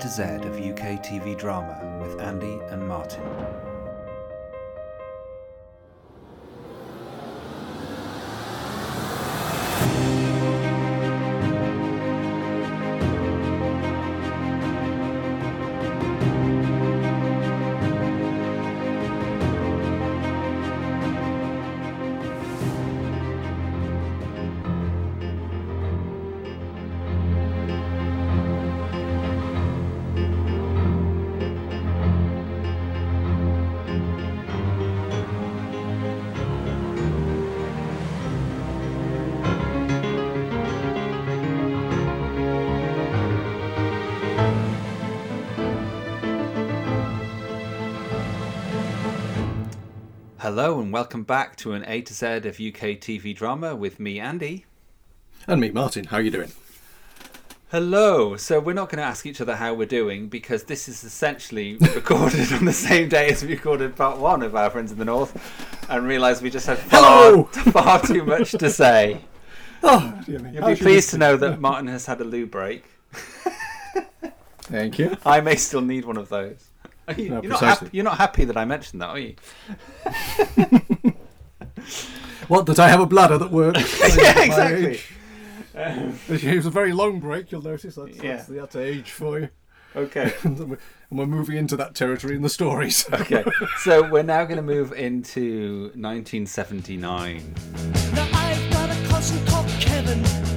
To Z of UK TV drama with Andy and Martin. Hello and welcome back to an A to Z of UK TV drama with me, Andy. And me, Martin. How are you doing? Hello. So we're not going to ask each other how we're doing because this is essentially recorded on the same day as we recorded part one of Our Friends in the North, and realised we just had far, far too much to say. Oh. You'll be pleased to know that Martin has had a loo break. Thank you. I may still need one of those. Are you, No, you're, not happy, you're not happy that I mentioned that, are you? What, that I have a bladder that works? yeah, exactly. age. It was a very long break, you'll notice. That's, Yeah. that's, that's age for you. Okay. and we're and we're moving into that territory in the stories. Okay. So we're now going to move into 1979. Now I've got a cousin called Kevin.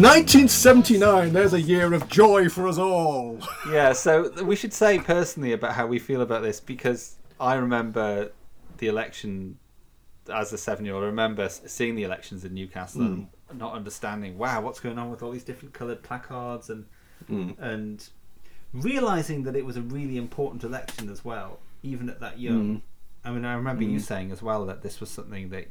1979, there's a year of joy for us all. Yeah, so we should say personally about how we feel about this because I remember the election as a seven year old. I remember seeing the elections in Newcastle and hmm. not understanding, wow, what's going on with all these different coloured placards and hmm. and realizing that it was a really important election as well, even at that young. Hmm. I mean, I remember you saying as well that this was something that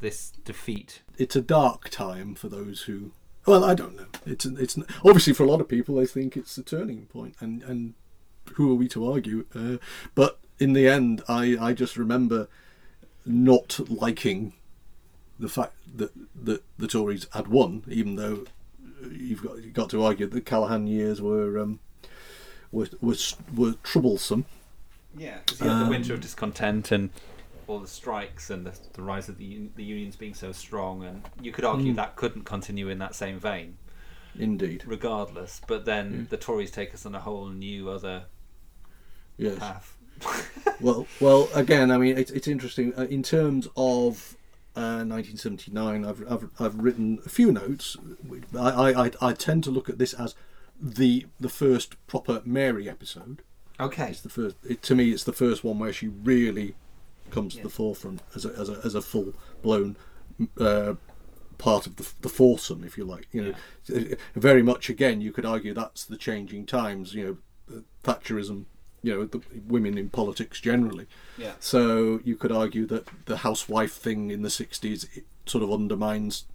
this defeat. It's a dark time for those who. Well, I don't know. It's it's obviously for a lot of people they think it's a turning point, and and who are we to argue? Uh, but in the end, I I just remember not liking the fact that that the Tories had won, even though you've got you've got to argue that the Callaghan years were um, were, were were troublesome. Yeah, because you had the winter of discontent and all the strikes and the, the rise of the un- the unions being so strong, and you could argue that couldn't continue in that same vein, Indeed, regardless. But then the Tories take us on a whole new other yes. path. well, well, again, I mean, it's, it's interesting uh, in terms of uh, 1979. I've, I've I've written a few notes. I, I I I tend to look at this as the the first proper Mary episode. Okay. It's the first. It, to me, it's the first one where she really comes Yeah. to the forefront as a as a, as a full blown. Uh, part of the, the foursome if you like you know very much again you could argue that's the changing times you know thatcherism you know the women in politics generally Yeah. so you could argue that the housewife thing in the 60s sort of undermines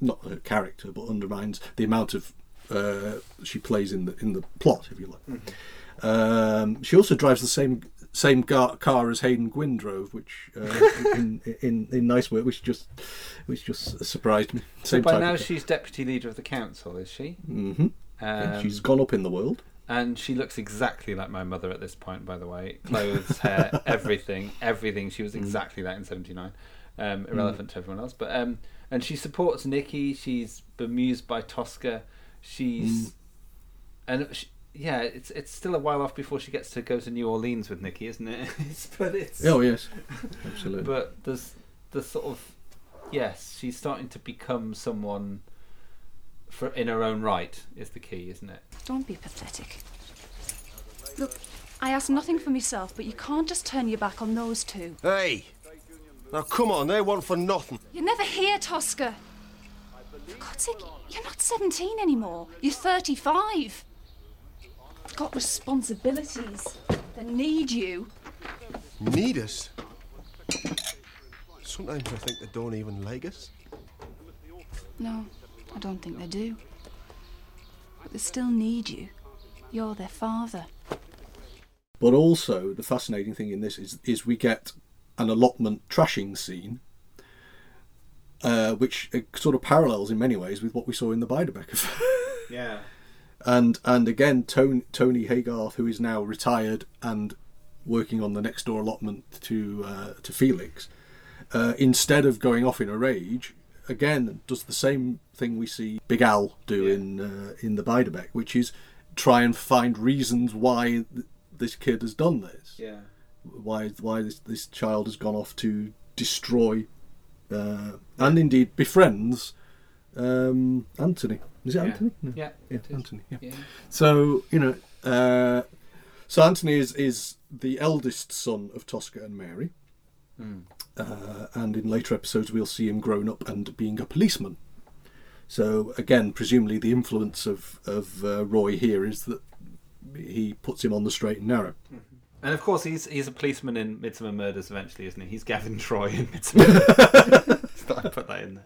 not her character but undermines the amount of uh, she plays in the in the plot if you like um, she also drives the same same gar- car as Haydn Gwynne drove which uh, in, in in nice work which just which just surprised me So Same by now she's deputy leader of the council, is she? Mm-hmm. Um, she's gone up in the world and she looks exactly like my mother at this point, by the way. Clothes, hair, everything, everything. She was exactly that in '79. Um, irrelevant to everyone else, but um, and she supports Nicky. She's bemused by Tosker. She's and she, yeah, it's it's still a while off before she gets to go to New Orleans with Nicky, isn't it? It's- but it's oh yes absolutely but there's the sort of yes, she's starting to become someone for in her own right is the key, isn't it? Don't be pathetic. Look, I ask nothing for myself, but you can't just turn your back on those two. Hey! Now come on, they want for nothing. You're never here, Tosker. For God's sake, you're not 17 anymore. You're 35. You've got responsibilities that need you. Need us? Sometimes I think they don't even like us. No, I don't think they do. But they still need you. You're their father. But also, the fascinating thing in this is is we get an allotment trashing scene, uh, which uh, sort of parallels in many ways with what we saw in the Beiderbecke. Yeah. And and again Tony, Tony Haygarth, who is now retired and working on the next door allotment to uh, to Felix, uh, instead of going off in a rage, again does the same thing we see Big Al do Yeah. in uh, in the Beiderbecke, which is try and find reasons why th- this kid has done this, Yeah. why why this this child has gone off to destroy uh, and indeed befriends um, Anthony. Is it Yeah. Anthony? No. Yeah. Yeah, it is. Anthony. Yeah. Yeah. So you know, uh, so Anthony is is the eldest son of Tosker and Mary, Hmm. uh, and in later episodes we'll see him grown up and being a policeman. So again, presumably the influence of of uh, Roy here is that he puts him on the straight and narrow. And of course, he's he's a policeman in Midsomer Murders eventually, isn't he? He's Gavin Troy in Midsomer. I'd put that in there.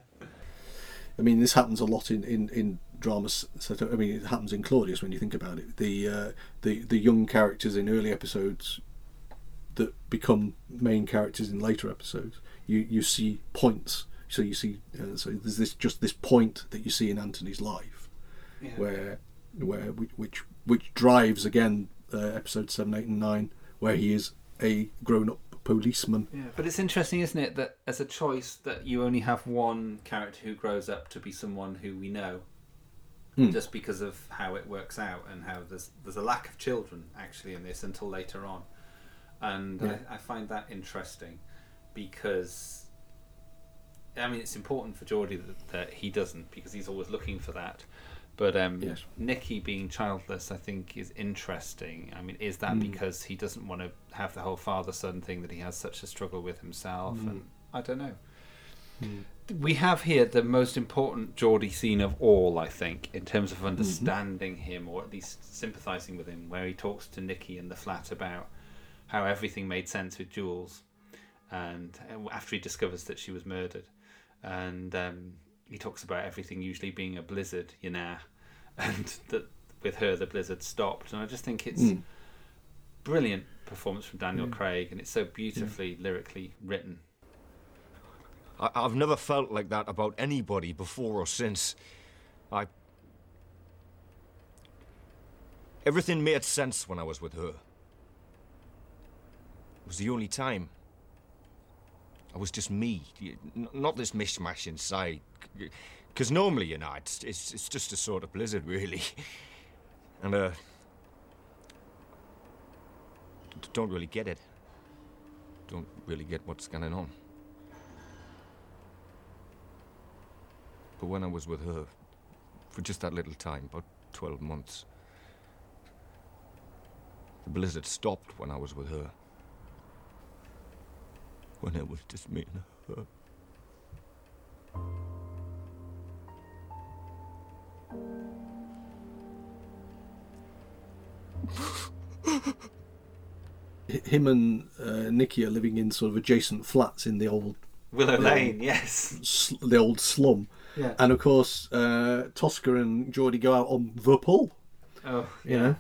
I mean, this happens a lot in in in dramas. So I mean, it happens in Claudius when you think about it. The uh, the the young characters in early episodes that become main characters in later episodes. You you see points. So you see. Uh, so there's this just this point that you see in Anthony's life, Yeah. where where which which, drives again uh, episode seven, eight, and nine, where he is a grown up policeman. Yeah, but it's interesting, isn't it, that as a choice that you only have one character who grows up to be someone who we know, Hmm. just because of how it works out and how there's there's a lack of children actually in this until later on, and Yeah. I, I find that interesting because. I mean, it's important for Geordie that, that he doesn't because he's always looking for that. But um, Yes. Nicky being childless, I think, is interesting. I mean, is that because he doesn't want to have the whole father-son thing that he has such a struggle with himself? And I don't know. We have here the most important Geordie scene of all, I think, in terms of understanding him or at least sympathising with him, where he talks to Nicky in the flat about how everything made sense with Jules, and uh, after he discovers that she was murdered, and um, he talks about everything usually being a blizzard, you know, and that with her the blizzard stopped, and I just think it's hmm. brilliant performance from Daniel hmm. Craig, and it's so hmm. beautifully lyrically written. I, I've never felt like that about anybody before or since. I. Everything made sense when I was with her. It was the only time. I was just me, not this mishmash inside. Because normally, you know, it's, it's, it's just a sort of blizzard, really. And, uh. Don't really get it. Don't really get what's going on. But when I was with her, for just that little time, about 12 months, the blizzard stopped when I was with her. When it was just me and her. Him and uh, Nicky are living in sort of adjacent flats in the old Willow Lane, yes. sl- the old slum. Yeah. And of course, uh, Tosker and Geordie go out on the pull. Oh, You know.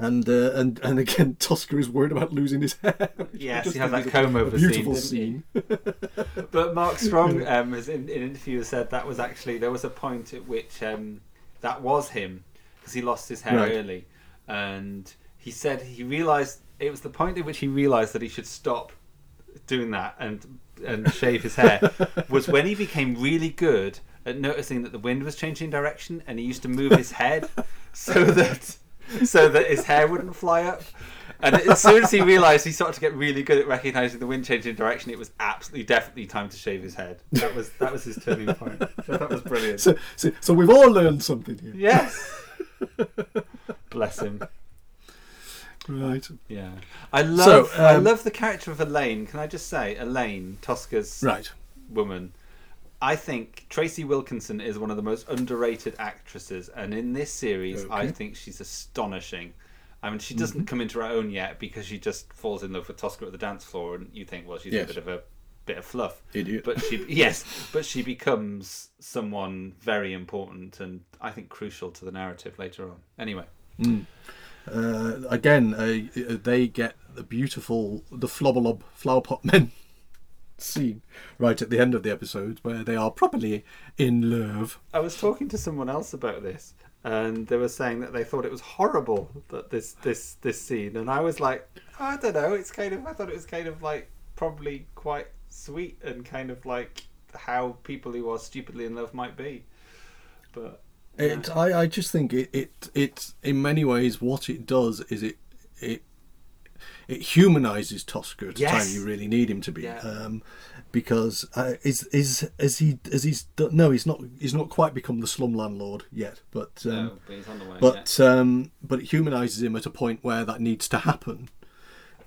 And, uh, and and again, Tosker is worried about losing his hair. Yes, he had that comb over beautiful scene, scene. But Mark Strong, um, has in, in an interview, said that was actually there was a point at which um, that was him because he lost his hair Right. early, and he said he realised it was the point at which he realised that he should stop doing that and and shave his hair was when he became really good at noticing that the wind was changing direction, and he used to move his head so that so that his hair wouldn't fly up. And as soon as he realised he started to get really good at recognising the wind changing direction, it was absolutely definitely time to shave his head. That was that was his turning point. That was brilliant. So, so, so we've all learned something here. Yes. Bless him. Right. Yeah. I love So, I um, love the character of Elaine. Can I just say Elaine, Tosker's Right. woman. I think Tracey Wilkinson is one of the most underrated actresses, and in this series, I think she's astonishing. I mean, she doesn't come into her own yet because she just falls in love with Tosker at the dance floor, and you think, well, she's Yes. a bit of a bit of fluff. Idiot. But she, yes, but she becomes someone very important and I think crucial to the narrative later on. Anyway, Uh, again, uh, they get the beautiful the flobbelob flower pot men scene right at the end of the episode where they are properly in love. I was talking to someone else about this, and they were saying that they thought it was horrible that this this this scene, and I was like, I don't know. It's kind of I thought it was kind of like probably quite sweet and kind of like how people who are stupidly in love might be, but It, I, I just think it, it, it, in many ways, what it does is it, it, it humanizes Tosker at a Yes. time you really need him to be, Yeah. um, because uh, is is as he as he's done, no, he's not he's not quite become the slum landlord yet, but um, no, but he's on the way. but um, but it humanizes him at a point where that needs to happen.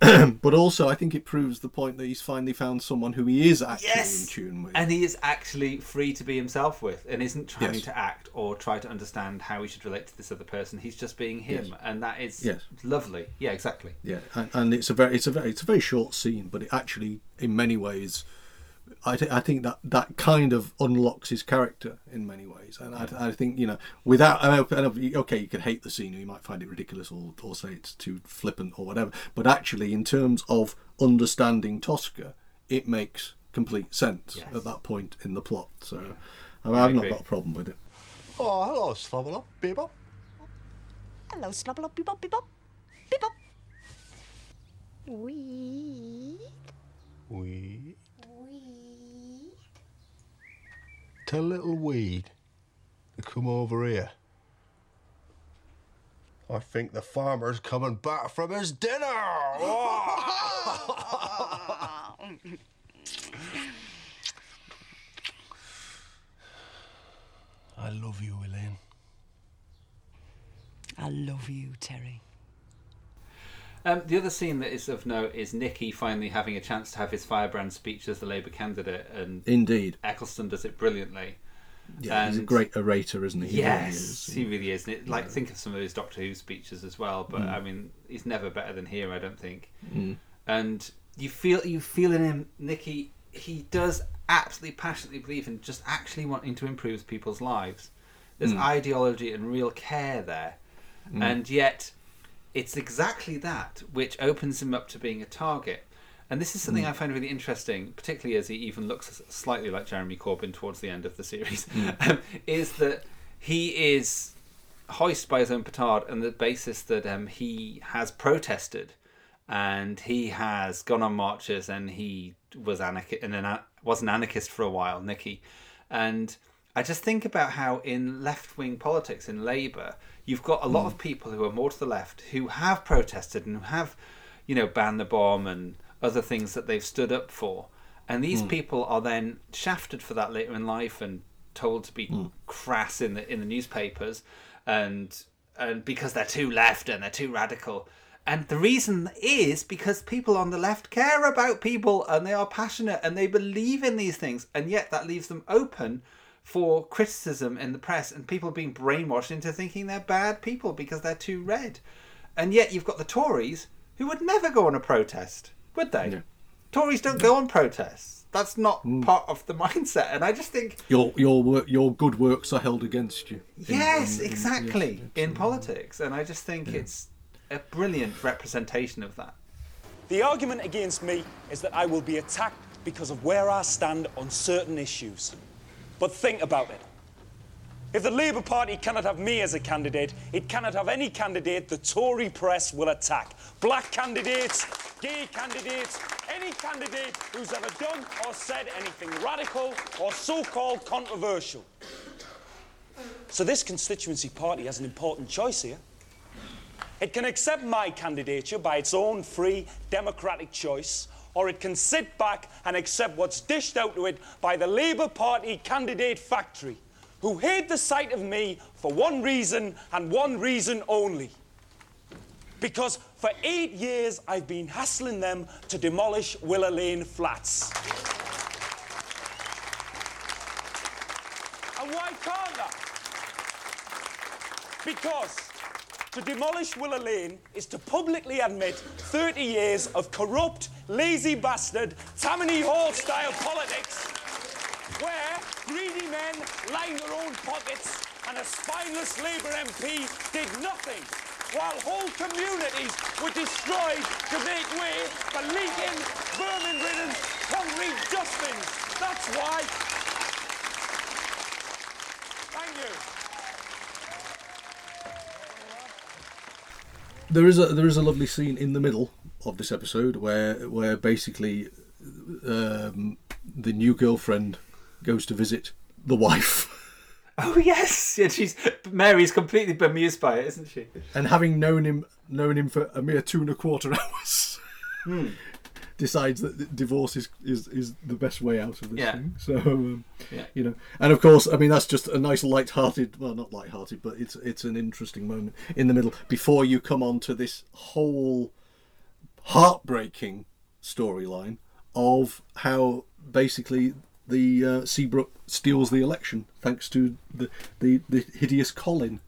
but also, I think it proves the point that he's finally found someone who he is actually yes, in tune with. and he is actually free to be himself with, and isn't trying Yes. to act or try to understand how he should relate to this other person. He's just being him, Yes. and that is Yes. lovely. Yeah, exactly. Yeah, and, and it's a very it's a very it's a very short scene, but it actually, in many ways, I, th- I think that that kind of unlocks his character in many ways, and I, I think you know without I know, okay, you could hate the scene, or you might find it ridiculous, or or say it's too flippant or whatever, but actually, in terms of understanding Tosker, it makes complete sense Yes. at that point in the plot. So I mean, I've not got a problem with it. Oh, hello, Slobberlop, Bebop. Hello, slobberlop, bebop, bebop, bebop. Weed, Weed. weed. Tell little Weed to come over here. I think the farmer's coming back from his dinner. I love you, Elaine. I love you, Terry. Um, the other scene that is of note is Nicky finally having a chance to have his firebrand speech as the Labour candidate, and Indeed, Eccleston does it brilliantly. yeah, he's a great orator, isn't he? He really Yes, is. he really is. And it, like, think of some of his Doctor Who speeches as well. But mm. I mean, he's never better than here. I don't think. Mm. And you feel you feel in him, Nicky. He does absolutely passionately believe in just actually wanting to improve people's lives. There's mm. ideology and real care there, and yet it's exactly that which opens him up to being a target. And this is something I find really interesting, particularly as he even looks slightly like Jeremy Corbyn towards the end of the series, um, is that he is hoisted by his own petard on the basis that um, he has protested and he has gone on marches and he was and an, was an anarchist for a while, Nicky. And I just think about how in left wing politics in Labour, you've got a lot hmm. of people who are more to the left who have protested and who have, you know, banned the bomb and other things that they've stood up for. And these hmm. people are then shafted for that later in life and told to be hmm. crass in the in the newspapers and and because they're too left and they're too radical. And the reason is because people on the left care about people and they are passionate and they believe in these things, and yet that leaves them open for criticism in the press and people being brainwashed into thinking they're bad people because they're too red. And yet you've got the Tories who would never go on a protest, would they? Tories don't go on protests. That's not mm. part of the mindset. And I just think Your your work, your good works are held against you. Yes, in- in- exactly. yes, in politics, and I just think it's a brilliant representation of that. The argument against me is that I will be attacked because of where I stand on certain issues. But think about it. If the Labour Party cannot have me as a candidate, it cannot have any candidate the Tory press will attack. Black candidates, gay candidates, any candidate who's ever done or said anything radical or so called controversial. So this constituency party has an important choice here. It can accept my candidature by its own free democratic choice, or it can sit back and accept what's dished out to it by the Labour Party candidate factory, who hate the sight of me for one reason and one reason only. Because for eight years I've been hassling them to demolish Willow Lane flats. And why can't I? Because to demolish Willow Lane is to publicly admit 30 years of corrupt, lazy bastard, Tammany Hall style politics where greedy men line their own pockets and a spineless Labour MP did nothing while whole communities were destroyed to make way for leaking, vermin-ridden, concrete dustbins. That's why. Thank you. There is a there is a lovely scene in the middle of this episode where where basically um, the new girlfriend goes to visit the wife, Oh yes, yeah. She's Mary's completely bemused by it, isn't she? and having known him known him for a mere two and a quarter hours, decides that divorce is, is is the best way out of this Yeah. thing. So um, Yeah. you know, and of course, I mean that's just a nice light-hearted, well, not light-hearted, but it's it's an interesting moment in the middle before you come on to this whole heartbreaking storyline of how basically the uh, Seabrook steals the election thanks to the the, the hideous Colin,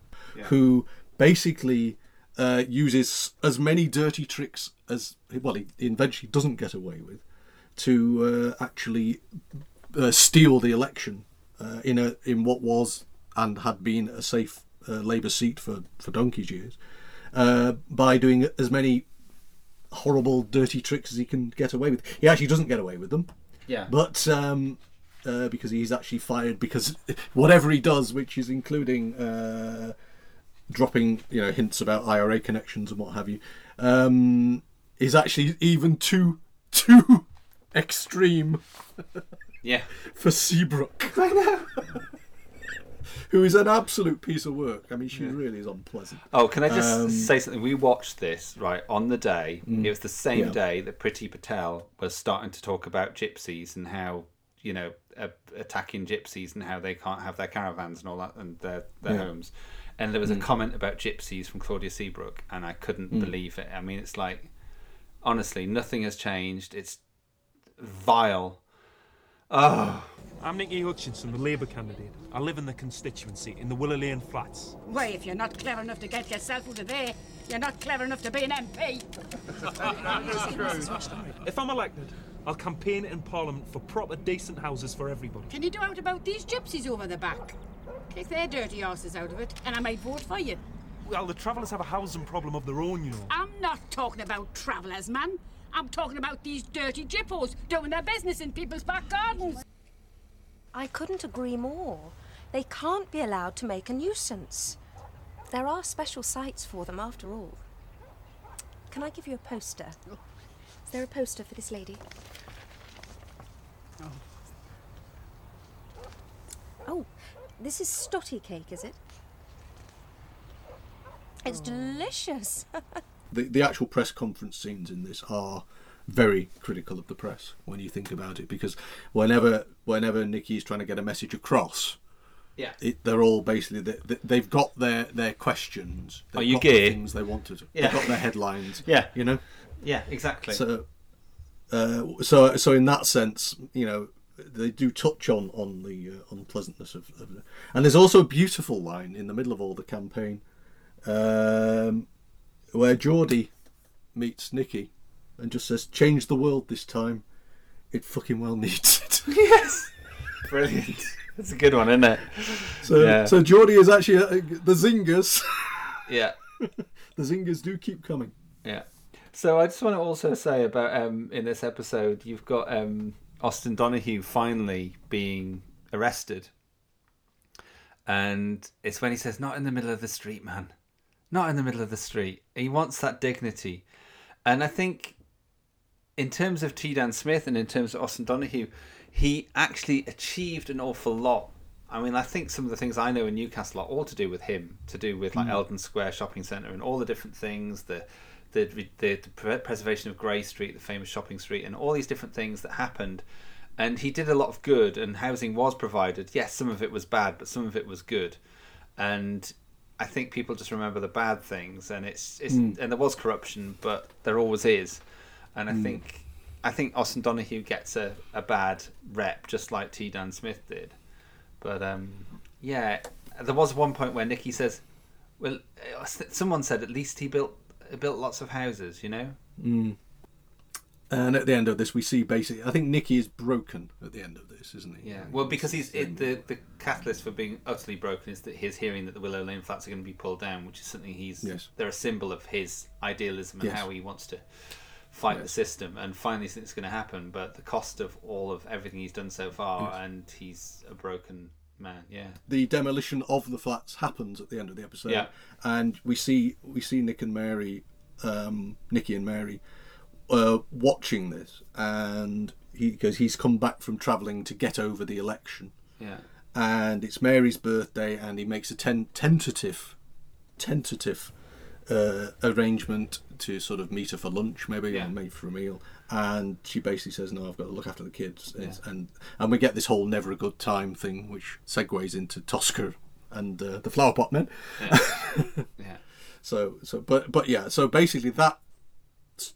who basically uh, uses as many dirty tricks as well he eventually doesn't get away with to uh, actually uh, steal the election uh, in a in what was and had been a safe uh, Labour seat for for donkey's years uh, by doing as many horrible dirty tricks as he can get away with. He actually doesn't get away with them. Yeah. But um, uh, because he's actually fired because whatever he does, which is including uh, dropping you know hints about IRA connections and what have you, um, is actually even too too extreme Yeah. for Seabrook. I know. Who is an absolute piece of work. I mean, she really is unpleasant. Oh, can I just Um, say something? We watched this right on the day. It was the same Yeah. day that Priti Patel was starting to talk about gypsies and how you know a- attacking gypsies and how they can't have their caravans and all that and their their Yeah. homes. And there was a hmm. comment about gypsies from Claudia Seabrook, and I couldn't hmm. believe it. I mean, it's like honestly, nothing has changed. It's vile. Oh, I'm Nicky Hutchinson, the Labour candidate. I live in the constituency in the Willow Lane flats. Why, if you're not clever enough to get yourself out of there, you're not clever enough to be an MP. If I'm elected, I'll campaign in Parliament for proper, decent houses for everybody. Can you do out about these gypsies over the back? Kick their dirty asses out of it, and I might vote for you. Well, the travellers have a housing problem of their own, you know. I'm not talking about travellers, man. I'm talking about these dirty gyppos doing their business in people's back gardens. I couldn't agree more. They can't be allowed to make a nuisance. There are special sites for them, after all. Can I give you a poster? Is there a poster for this lady? Oh. Oh, this is stotty cake, is it? It's delicious. the, the actual press conference scenes in this are very critical of the press when you think about it because whenever whenever Nicky's trying to get a message across yeah. it, they're all basically they, they- they've got their their questions they've Are you got the things they wanted Yeah. they've got their headlines Yeah. you know Yeah, exactly. so uh, so so in that sense you know they do touch on on the uh, unpleasantness of, of and there's also a beautiful line in the middle of all the campaign um, where Geordie meets Nicky and just says change the world this time it fucking well needs it yes. Brilliant. That's a good one, isn't it? so Yeah. so Geordie is actually uh, the zingers Yeah. the zingers do keep coming Yeah. So I just want to also say about um, in this episode, you've got um, Austin Donohue finally being arrested, and it's when he says, "Not in the middle of the street, man. Not in the middle of the street." He wants that dignity, and I think, in terms of T. Dan Smith and in terms of Austin Donohue, he actually achieved an awful lot. I mean, I think some of the things I know in Newcastle are all to do with him, to do with like Mm. Eldon Square Shopping Centre and all the different things, the the, the the preservation of Grey Street, the famous shopping street, and all these different things that happened. And he did a lot of good, and housing was provided. Yes, some of it was bad, but some of it was good. And I think people just remember the bad things, and it's, it's Mm. and there was corruption, but there always is. And I Mm. think I think Austin Donohue gets a, a bad rep, just like T. Dan Smith did. But um, yeah, there was one point where Nicky says, "Well, uh, someone said at least he built built lots of houses, you know." Mm. And at the end of this, we see basically. I think Nicky is broken at the end of this, isn't he? Yeah, well, because he's it, the the catalyst for being utterly broken is that his hearing that the Willow Lane flats are going to be pulled down, which is something he's Yes. they're a symbol of his idealism and Yes. how he wants to fight the system. And finally, something's going to happen, but the cost of all of everything he's done so far, Yes. and he's a broken man. Yeah, the demolition of the flats happens at the end of the episode. Yeah. And we see we see Nick and Mary, um, Nicky and Mary, uh, watching this, and he because he's come back from travelling to get over the election, yeah, and it's Mary's birthday, and he makes a ten- tentative, tentative. Uh, arrangement to sort of meet her for lunch, maybe, Yeah. or meet for a meal, and she basically says, "No, I've got to look after the kids," Yeah. and and we get this whole "never a good time" thing, which segues into Tosker and uh, the Flower Pot Men. yeah. So so but but yeah, so basically that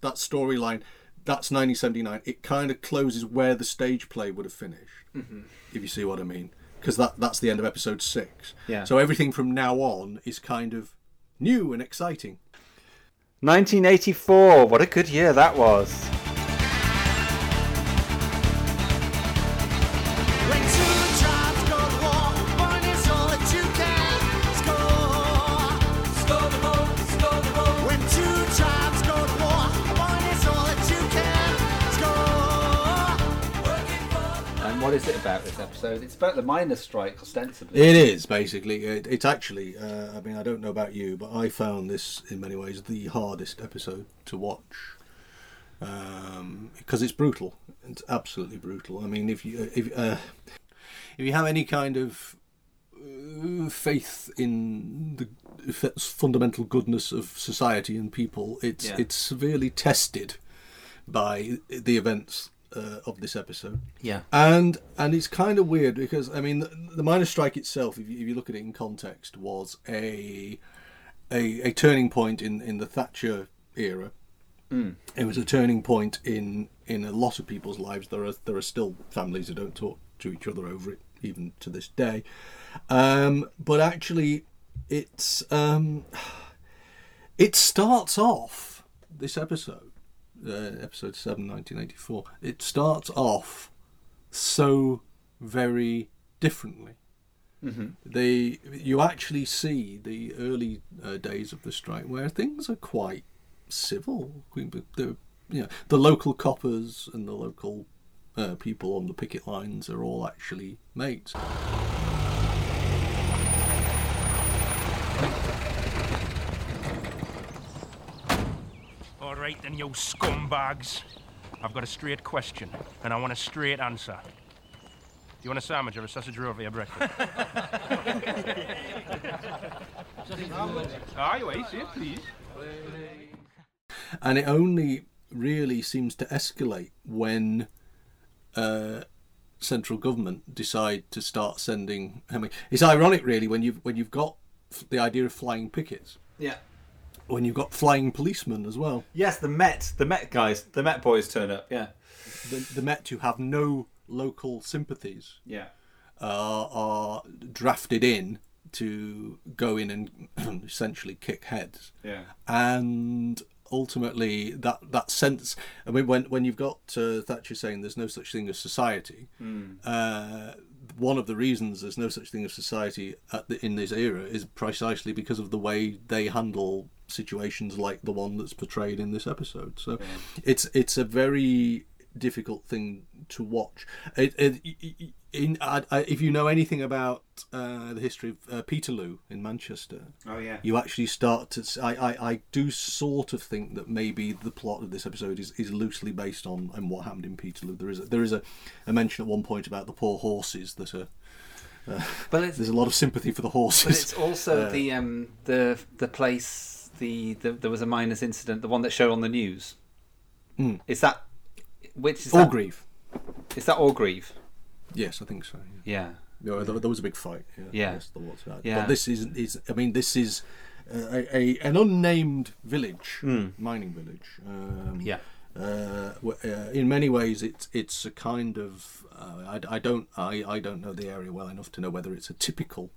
that storyline that's 1979. It kind of closes where the stage play would have finished, Mhm. if you see what I mean, because that that's the end of episode six. Yeah. So everything from now on is kind of new and exciting. 1984. What a good year that was. This episode? It's about the miners' strike, ostensibly. It is basically. It, it's actually. Uh, I mean, I don't know about you, but I found this in many ways the hardest episode to watch um, because it's brutal. It's absolutely brutal. I mean, if you if uh, if you have any kind of uh, faith in the fundamental goodness of society and people, it's Yeah. it's severely tested by the events uh, of this episode. Yeah. and and it's kind of weird because I mean the, the miners' strike itself, if you, if you look at it in context, was a a, a turning point in, in the Thatcher era. Mm. It was a turning point in in a lot of people's lives. There are there are still families who don't talk to each other over it, even to this day. Um, but actually, it's um, it starts off this episode, uh, episode 7, 1984. It starts off so very differently. Mhm. They you actually see the early uh, days of the strike where things are quite civil. The you know the local coppers and the local uh, people on the picket lines are all actually mates. All right, then, you scumbags. I've got a straight question, and I want a straight answer. Do you want a sandwich or a sausage roll for your breakfast? Aye, wait, see it, please. and it only really seems to escalate when uh, central government decide to start sending. I mean, it's ironic, really, when you've when you've got the idea of flying pickets, Yeah. When you've got flying policemen as well. Yes, the Met, the Met guys, the Met boys turn up. Yeah. The, the Met who have no local sympathies Yeah. are, are drafted in to go in and essentially kick heads. Yeah. and ultimately that that sense i mean when when you've got uh, thatcher saying there's no such thing as society Mm. uh, one of the reasons there's no such thing as society at the, in this era is precisely because of the way they handle situations like the one that's portrayed in this episode so it's it's a very difficult thing to watch it, it, in, I, I, if you know anything about uh, the history of uh, Peterloo in Manchester, Oh, yeah. you actually start to. I I do sort of think that maybe the plot of this episode is, is loosely based on, on what happened in Peterloo. There is a, there is a, a mention at one point about the poor horses that are. Uh, But it's- there's a lot of sympathy for the horses. But it's also Uh, the um the the place the, the there was a miners incident, the one that showed on the news. Mm. Is that which is Orgreave. Is that Orgreave? Yes, I think so. Yeah. Yeah, there, there was a big fight. Yeah, Yeah. yes, there was that. Yeah. But this is is I mean this is uh, a, a an unnamed village, Mm. mining village. Um, Yeah. Uh, uh, in many ways, it's it's a kind of uh, I, I don't I, I don't know the area well enough to know whether it's a typical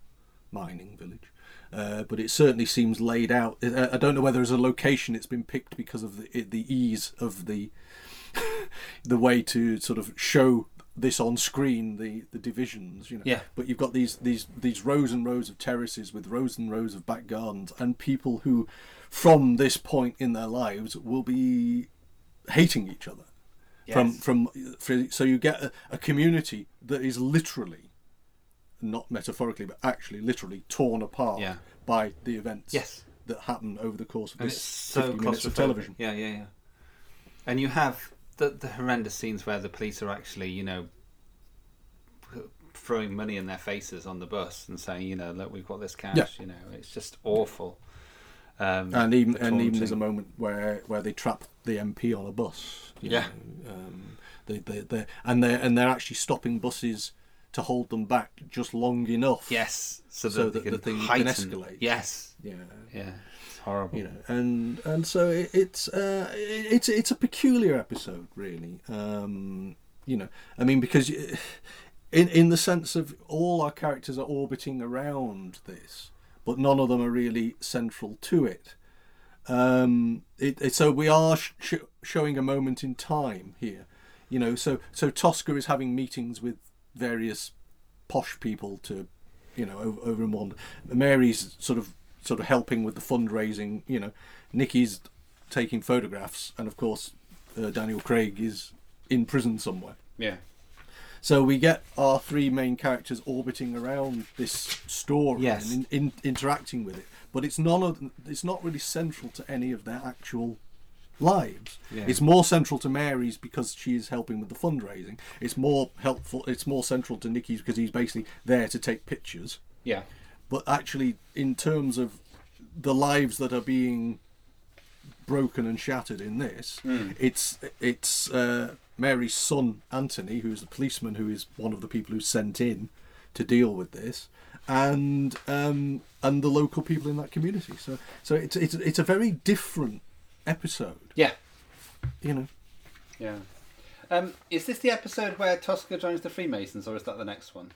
mining village, uh, but it certainly seems laid out. I don't know whether as a location it's been picked because of the the ease of the the way to sort of show this on screen the the divisions you know Yeah. but you've got these these these rows and rows of terraces with rows and rows of back gardens and people who from this point in their lives will be hating each other Yes. from for, so you get a, a community that is literally not metaphorically but actually literally torn apart Yeah. by the events Yes. that happen over the course of and this so 50 minutes of television Yeah, yeah, yeah. And you have the the horrendous scenes where the police are actually, you know, throwing money in their faces on the bus and saying, you know, look, we've got this cash. Yeah. You know, it's just awful. Um, and even and even there's a moment where where they trap the MP on a bus. Yeah. know, um, they they they and they and they're actually stopping buses to hold them back just long enough. Yes, so that so that the thing heighten- can escalate. Yes. Yeah. Yeah. It's horrible. You know, and and so it, it's uh, it's it's a peculiar episode, really. Um, you know, I mean, because in in the sense of all our characters are orbiting around this, but none of them are really central to it. Um, it, it so we are sh- showing a moment in time here. You know, so so Tosker is having meetings with various posh people to, you know, over, over in one. Mary's sort of sort of helping with the fundraising. You know, Nicky's taking photographs, and of course, uh, Daniel Craig is in prison somewhere. Yeah. So we get our three main characters orbiting around this story Yes. and in, in, interacting with it, but it's none of it's not really central to any of their actual lives. Yeah. It's more central to Mary's because she is helping with the fundraising. It's more helpful. It's more central to Nicky's because he's basically there to take pictures. Yeah. But actually, in terms of the lives that are being broken and shattered in this, Mm. it's it's uh, Mary's son Anthony, who's the policeman who is one of the people who's sent in to deal with this, and um, and the local people in that community. So so it's it's it's a very different episode. Yeah. You know. Yeah. Um, is this the episode where Tosker joins the Freemasons, or is that the next one?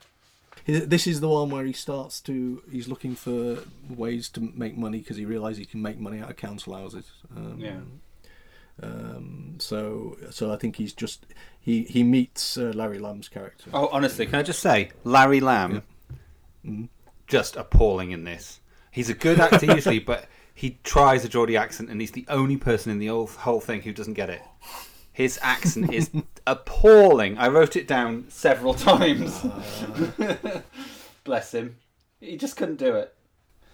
This is the one where he starts to. He's looking for ways to make money because he realizes he can make money out of council houses. Um, Yeah. Um, so, so I think he's just he he meets uh, Larry Lamb's character. Oh, honestly, can I just say, Larry Lamb, just appalling in this. He's a good actor usually, but he tries a Geordie accent, and he's the only person in the whole, whole thing who doesn't get it. His accent is appalling. I wrote it down several times. Bless him. He just couldn't do it.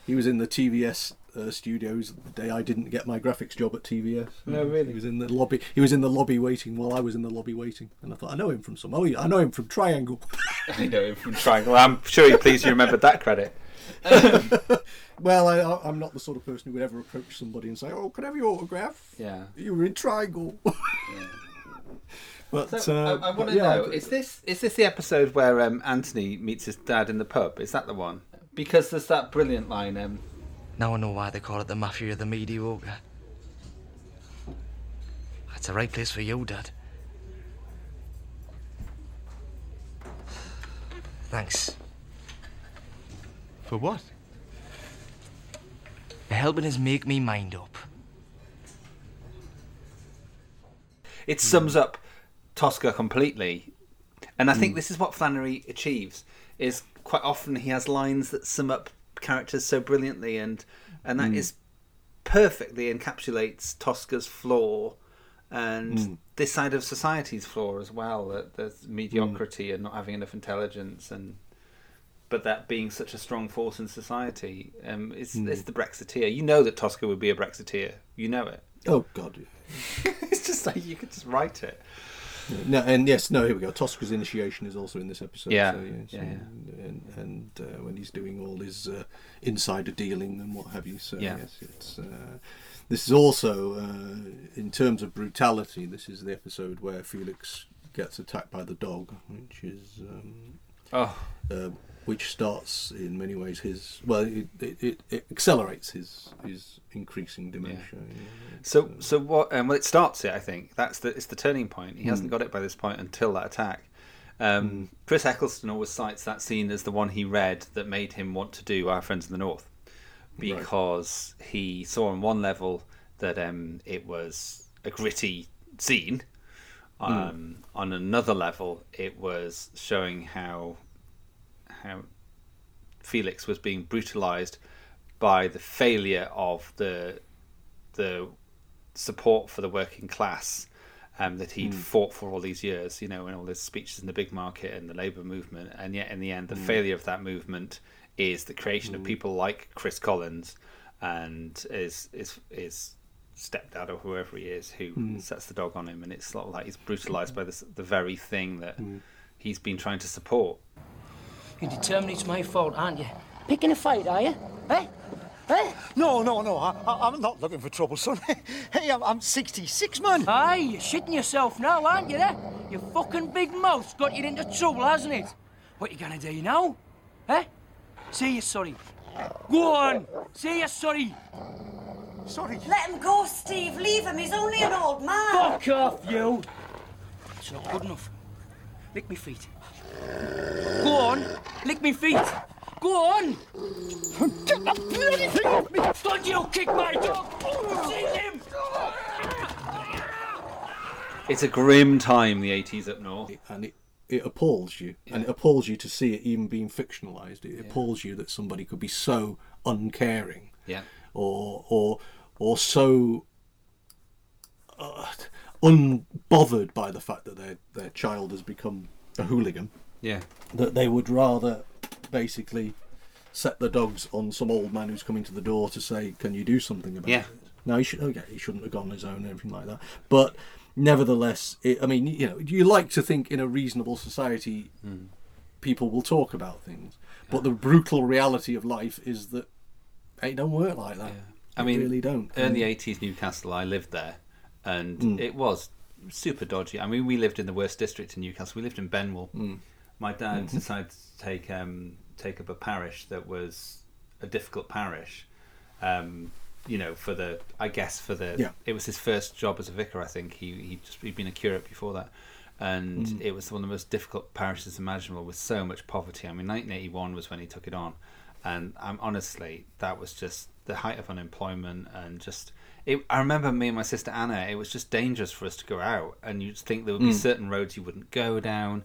He was in the TVS uh, studios the day I didn't get my graphics job at TVS. No, really? He was in the lobby. He was in the lobby waiting while I was in the lobby waiting, and I thought I know him from some. Oh yeah, I know him from Triangle. I know him from Triangle. I'm sure you're pleased you remembered that credit. well, I, I- I'm not the sort of person who would ever approach somebody and say, "Oh, can I have your autograph?" Yeah. You were in Triangle. But So, uh, I, I want to yeah, know: is this is this the episode where um, Anthony meets his dad in the pub? Is that the one? Because there's that brilliant line. Um, Now I know why they call it the Mafia of the Mediocre. That's the right place for you, Dad. Thanks. For what? For helping us make me mind up. it sums up Tosker completely, and I Hmm. think this is what Flannery achieves. Is quite often he has lines that sum up characters so brilliantly, and and that Hmm. is perfectly encapsulates Tosker's flaw and Hmm. this side of society's flaw as well. That there's mediocrity and not having enough intelligence, and but that being such a strong force in society. Um, it's Hmm. it's the Brexiteer. You know that Tosker would be a Brexiteer. You know it. Oh God. it's just like you could just write it. No, and yes, no. Here we go. Tosker's initiation is also in this episode. Yeah, so, yes, yeah, and and, and uh, when he's doing all his uh, insider dealing and what have you. So Yeah. yes, it's uh, this is also uh, in terms of brutality. This is the episode where Felix gets attacked by the dog, which is um, Oh. Which starts in many ways his well, it, it, it, accelerates his his increasing dementia. you know, So, uh, so what? Um, well, it starts it. I think that's the it's the turning point. He hasn't Mm. got it by this point until that attack. Um, Chris Eccleston always cites that scene as the one he read that made him want to do Our Friends in the North, because he saw on one level that um, it was a gritty scene, Um, On another level, it was showing how how Felix was being brutalized by the failure of the the support for the working class um, that he'd Mm. fought for all these years, you know, in all his speeches in the Bigg Market and the labour movement, and yet in the end, the Mm. failure of that movement is the creation of Mm. people like Chris Collins and is is is stepdad or whoever he is who Mm. sets the dog on him, and it's sort of like he's brutalised by this, the very thing that Mm. he's been trying to support. You're determined it's my fault, aren't you? Picking a fight, are you? Eh? Eh? No, no, no. I, I, I'm not looking for trouble, son. hey, I'm, I'm 66, man. Aye, you're shitting yourself now, aren't you, there? Your fucking big mouth's got you into trouble, hasn't it? What you gonna do now? Eh? Say you're sorry. Go on! Say you're sorry! Sorry. Let him go, Steve. Leave him. He's only an old man. Fuck off, you! It's not good enough. Lick me feet. Go on! Lick me feet! Go on! Get the bloody thing off me! Don't you kick my dog! See him! It's a grim time, the 80s up north. and it, it appalls you, and it appalls you to see it even being fictionalized. It appalls you that somebody could be so uncaring, Yeah. or or or so uh, unbothered by the fact that their their child has become a hooligan. Yeah. that they would rather basically set the dogs on some old man who's coming to the door to say, "Can you do something about Yeah. it?" No, he should. Okay, he shouldn't have gone on his own and everything like that. But nevertheless, it, I mean, you know, you like to think in a reasonable society, Hmm. people will talk about things. But the brutal reality of life is that it don't work like that. I It mean, really don't. In the 80s, Newcastle, I lived there, and Mm. it was super dodgy. I mean, we lived in the worst district in Newcastle. We lived in Benwell. Mm. My dad Mhm. decided to take um, take up a parish that was a difficult parish. Um, you know, for the I guess for the Yeah. it was his first job as a vicar. I think he he just he'd been a curate before that. And Mm. it was one of the most difficult parishes imaginable with so much poverty. I mean, 1981 was when he took it on, and um, honestly, that was just the height of unemployment and just. It, I remember me and my sister Anna. It was just dangerous for us to go out, and you'd think there would be Mm. certain roads you wouldn't go down.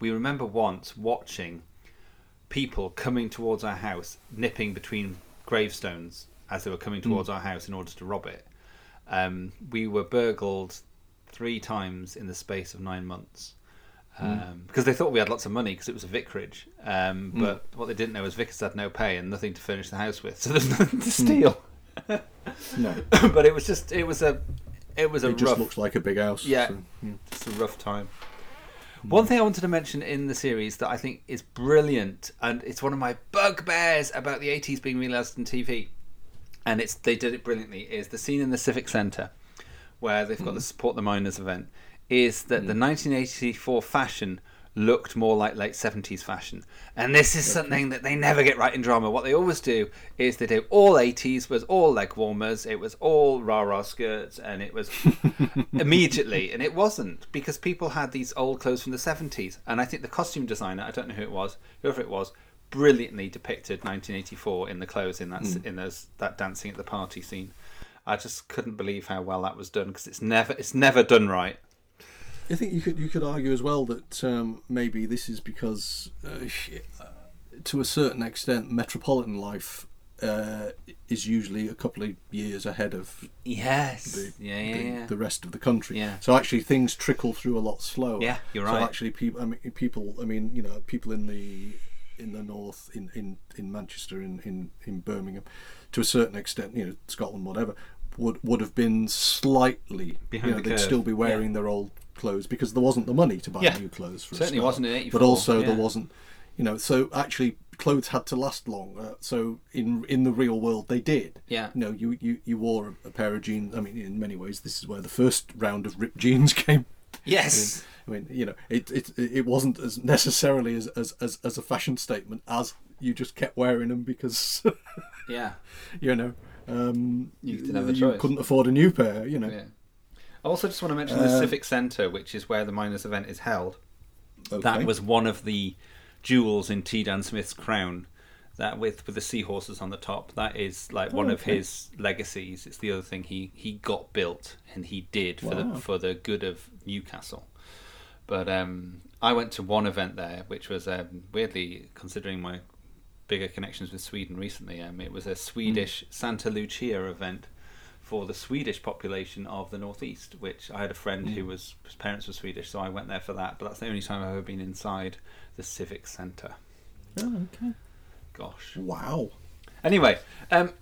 We remember once watching people coming towards our house, nipping between gravestones as they were coming towards Mm. our house in order to rob it. Um, we were burgled three times in the space of nine months um, because they thought we had lots of money because it was a vicarage. Um, Mm. But what they didn't know was vicars had no pay and nothing to furnish the house with, so there's nothing to steal. No. but it was just it was a it was a It just rough, looks like a big house, Yeah, so, yeah. it's a rough time. Hmm. One thing I wanted to mention in the series that I think is brilliant, and it's one of my bugbears about the 80s being realised on TV, and it's they did it brilliantly, is the scene in the Civic Centre where they've got the hmm. Support the Miners event, is that the hmm. 1984 fashion looked more like late 70s fashion. And this is something that they never get right in drama. What they always do is they do all 80s was all leg warmers, it was all rah rah skirts, and it was immediately. And it wasn't because people had these old clothes from the 70s. And I think the costume designer, I don't know who it was, whoever it was, brilliantly depicted 1984 in the clothes in that Mm. in those that dancing at the party scene. I just couldn't believe how well that was done because it's never it's never done right. I think you could you could argue as well that um, maybe this is because, uh, uh, to a certain extent, metropolitan life uh, is usually a couple of years ahead of Yes. the, Yeah, yeah, the, yeah. the rest of the country. Yeah. So actually, things trickle through a lot slower. Yeah, you're right So actually, people. I mean, people. I mean, you know, people in the in the north, in in, in Manchester, in, in in Birmingham, to a certain extent, you know, Scotland, whatever, would would have been slightly. Behind you know, the they'd curve. still be wearing their old clothes because there wasn't the money to buy Yeah. new clothes. For Certainly wasn't in 84, But also there wasn't. You know, so actually, clothes had to last longer. So in in the real world, they did. Yeah. You know, you, you, you wore a, pair of jeans. I mean, in many ways, this is where the first round of ripped jeans came. Yes. I mean, you know, it it, it wasn't as necessarily as, as, as, as a fashion statement as you just kept wearing them because, Yeah. you know, um, You didn't have a you couldn't afford a new pair. You know. Yeah. I also just want to mention the Uh, Civic Centre, which is where the miners' event is held. Okay. That was one of the jewels in T. Dan Smith's crown That with with the seahorses on the top, that is like one Oh, of his legacies. It's the other thing he he got built and he did for Wow. the for the good of Newcastle. But um, I went to one event there, which was um, weirdly considering my bigger connections with Sweden recently. Um, it was a Swedish Santa Lucia event for the Swedish population of the northeast. Which I had a friend who Mm. was his parents were Swedish, so I went there for that. But that's the only time I've ever been inside the civic centre. Oh, okay. Gosh. Wow. Anyway, um,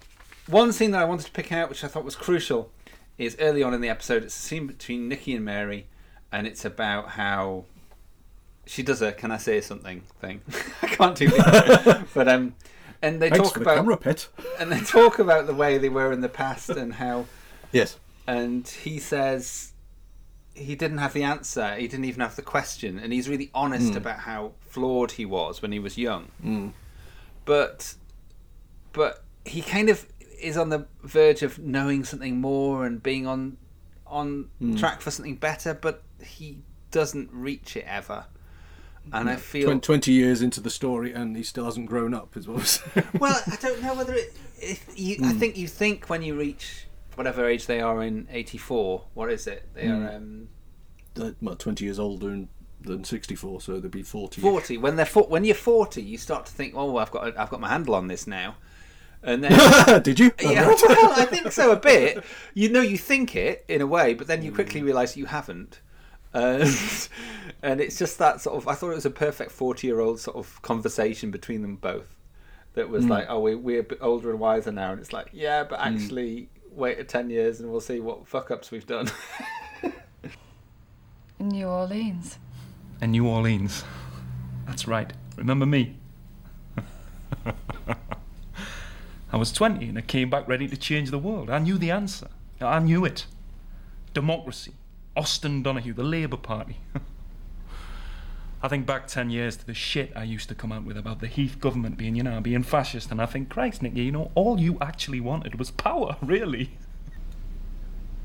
one scene that I wanted to pick out, which I thought was crucial, is early on in the episode. It's a scene between Nicky and Mary, and it's about how she does a "Can I say something?" thing. I can't do it, but um, and they Thanks talk for the about camera, pet. and they talk about the way they were in the past and how Yes. and he says he didn't have the answer. He didn't even have the question, and he's really honest Mm. about how flawed he was when he was young. Mm. But but he kind of is on the verge of knowing something more and being on on Mm. track for something better, but he doesn't reach it ever. And I feel Twen- 20 years into the story and he still hasn't grown up, is what I'm saying. well, I don't know whether it. If you, I Mm. think you think when you reach whatever age they are in '84. What is it? They Mm. are um, Uh, well, 20 years older than, than 64, so they'd be 40. forty. When they're when you're forty, you start to think, "Oh, I've got I've got my handle on this now." And then Did you? Yeah, well, I think so a bit. You know, you think it in a way, but then you quickly realise you haven't. Uh, and it's just that sort of. I thought it was a perfect forty-year-old sort of conversation between them both. That was Mm. like, oh, we, we're a bit older and wiser now, and it's like, yeah, but Mm. actually, wait ten years and we'll see what fuck ups we've done. New Orleans. And New Orleans. That's right. Remember me? I was 20 and I came back ready to change the world. I knew the answer. I knew it. Democracy. Austin Donohue, the Labour Party. I think back 10 years to the shit I used to come out with about the Heath government being, you know, being fascist, and I think, Christ, Nicky, you know, all you actually wanted was power, really.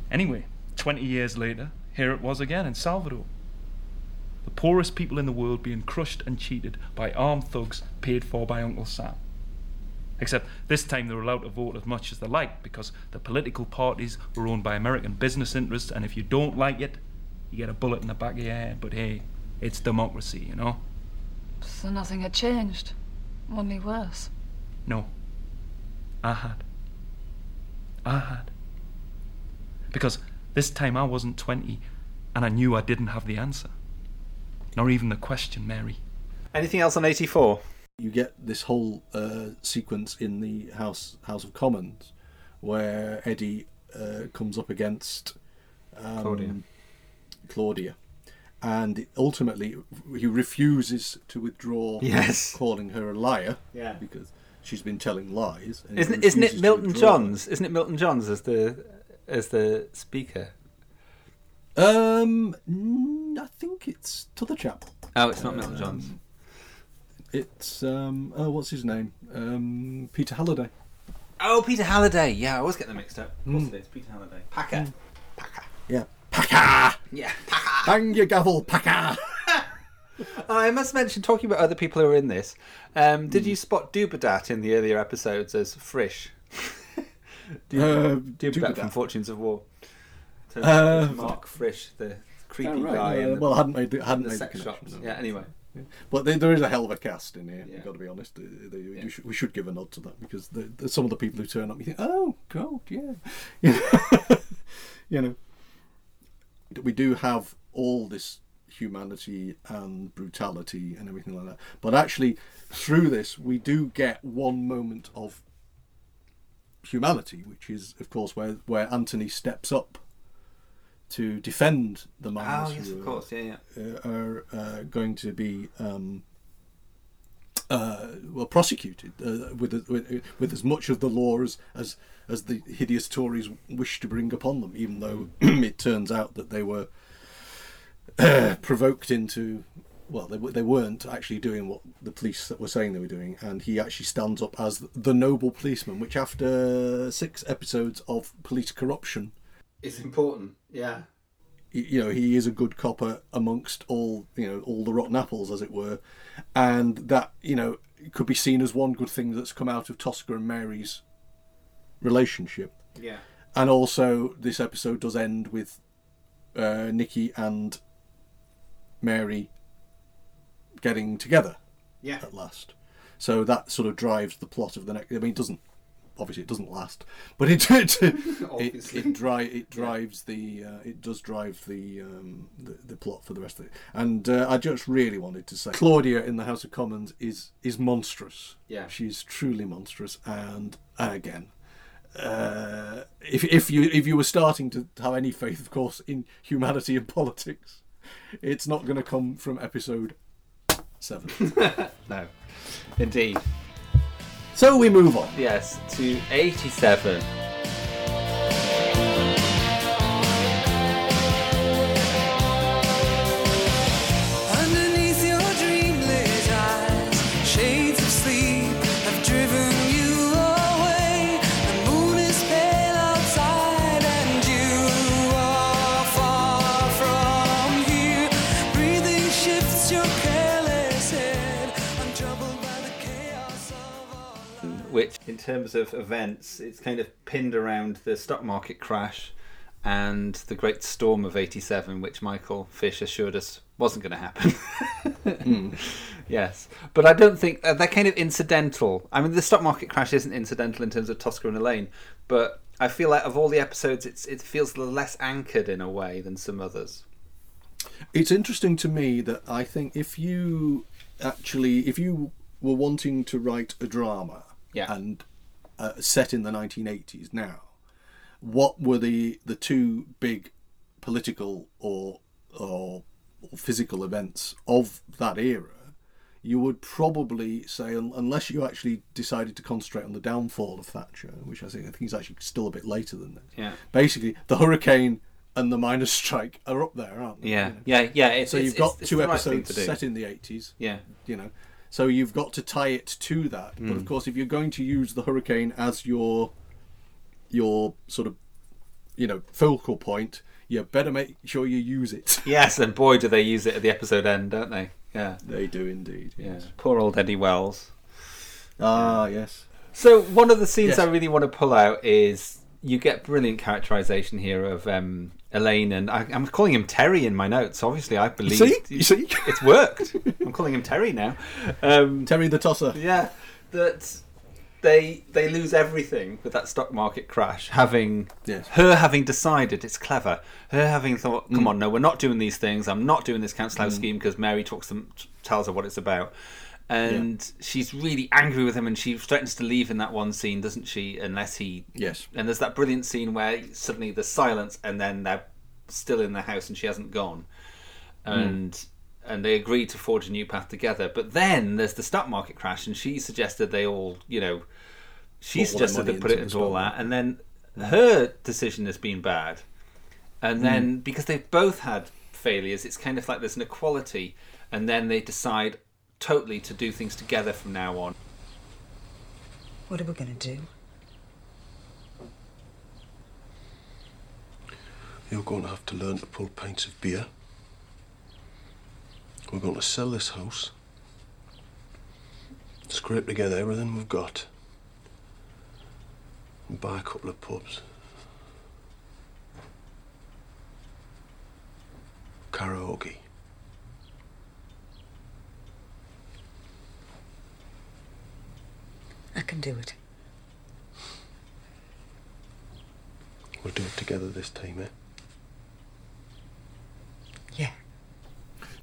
Anyway, 20 years later, here it was again in Salvador. The poorest people in the world being crushed and cheated by armed thugs paid for by Uncle Sam. Except this time they were allowed to vote as much as they liked because the political parties were owned by American business interests, and if you don't like it, you get a bullet in the back of your head. But hey, it's democracy, you know? So nothing had changed. Only worse. No. I had. I had. Because this time I wasn't 20 and I knew I didn't have the answer. Nor even the question, Mary. Anything else on '84? You get this whole uh, sequence in the House House of Commons where Eddie uh, comes up against um, Claudia. Claudia. And ultimately, he refuses to withdraw Yes. calling her a liar Yeah. because she's been telling lies. and Isn't isn't it Milton withdraw. Johns? Isn't it Milton Johns as the as the speaker? Um, I think it's to the chap. Oh, it's not Milton Um, Johns. It's um, oh, what's his name? Um, Peter Halliday. Oh, Peter Halliday. Yeah, I always get them mixed up. Of course Mm. it is Peter Halliday. Packer. Packer. Yeah, Packer. Yeah, Packer. Bang your gavel, Packer. I must mention, talking about other people who are in this, um, did you spot Dubedat in the earlier episodes as Frisch? Dub- Uh, Dubedat Dubedat. from Fortunes of War. Uh, out it was Mark Frisch, the creepy Oh, right, guy. in the, well, I hadn't made the, hadn't the made sex the connection, shops. Yeah, anyway. But there, there is a hell of a cast in here. Yeah. You've got to be honest. Uh, they- you should, we should give a nod to that because the, the, some of the people who turn up, you think, oh god, yeah, you know, you know. We do have all this humanity and brutality and everything like that, but actually, through this, we do get one moment of humanity, which is, of course, where where Anthony steps up to defend the miners Oh, yes, who of are- course, yeah, uh, are uh, going to be um, uh, well prosecuted uh, with, with with as much of the law as, as as the hideous Tories wish to bring upon them, even though it turns out that they were uh, provoked into. Well, they, they weren't actually doing what the police were saying they were doing, and he actually stands up as the noble policeman, which after six episodes of police corruption, It's important, yeah. you know he is a good copper amongst all you know all the rotten apples as it were and that you know could be seen as one good thing that's come out of Tosker and Mary's relationship. Yeah. And also, this episode does end with uh, Nicky and Mary getting together Yeah. at last. So that sort of drives the plot of the next. I mean, it doesn't. Obviously, it doesn't last, but it it it, it, dri- it drives the uh, it does drive the, um, the the plot for the rest of it. And uh, I just really wanted to say, Claudia in the House of Commons is is monstrous. Yeah. she's truly monstrous. And again, uh, if if you if you were starting to have any faith, of course, in humanity and politics, it's not going to come from episode seven. no, indeed. So we move on. Yes, to 87. Which, in terms of events, it's kind of pinned around the stock market crash and the Great Storm of '87, which Michael Fish assured us wasn't going to happen. Yes, but I don't think uh, they're kind of incidental. I mean, the stock market crash isn't incidental in terms of Tosker and Elaine, but I feel like of all the episodes, it's it feels less anchored in a way than some others. It's interesting to me that I think if you actually, if you were wanting to write a drama Yeah. and uh, set in the 1980s now, what were the the two big political or or, or physical events of that era? You would probably say, un- unless you actually decided to concentrate on the downfall of Thatcher, which I think I think is actually still a bit later than that. Yeah. Basically, the hurricane and the miners' strike are up there, aren't they? Yeah, You know? yeah, yeah. It's, so it's- you've got two right episodes set in the 80s. Yeah. You know, so you've got to tie it to that. But Mm. of course, if you're going to use the hurricane as your your sort of you know focal point, you better make sure you use it. Yes, and boy, do they use it at the episode end, don't they? Yeah, they do indeed. Yeah, poor old Eddie Wells. Ah, yes. So one of the scenes Yes. I really want to pull out is you get brilliant characterization here of um, Elaine and I, I'm calling him Terry in my notes. Obviously, I believe See? You see? it's worked. I'm calling him Terry now. Um, Terry the tosser. Yeah, that they they lose everything with that stock market crash. Having Yes. her having decided it's clever, her having thought, "Come Mm. on, no, we're not doing these things. I'm not doing this council house Mm. scheme because Mary talks them, tells her what it's about." And she's really angry with him, and she threatens to leave in that one scene, doesn't she? Unless he Yes. And there's that brilliant scene where suddenly there's silence, and then they're still in the house, and she hasn't gone and and they agree to forge a new path together. But then there's the stock market crash, and she suggested they all, you know, she all suggested they put it into into all that, and then her decision has been bad. And then because they've both had failures, it's kind of like there's an equality, and then they decide totally to do things together from now on. What are we going to do? You're going to have to learn to pull pints of beer. We're going to sell this house. Scrape together everything we've got. And buy a couple of pubs. Karaoke. I can do it. We'll do it together this time, eh? Yeah.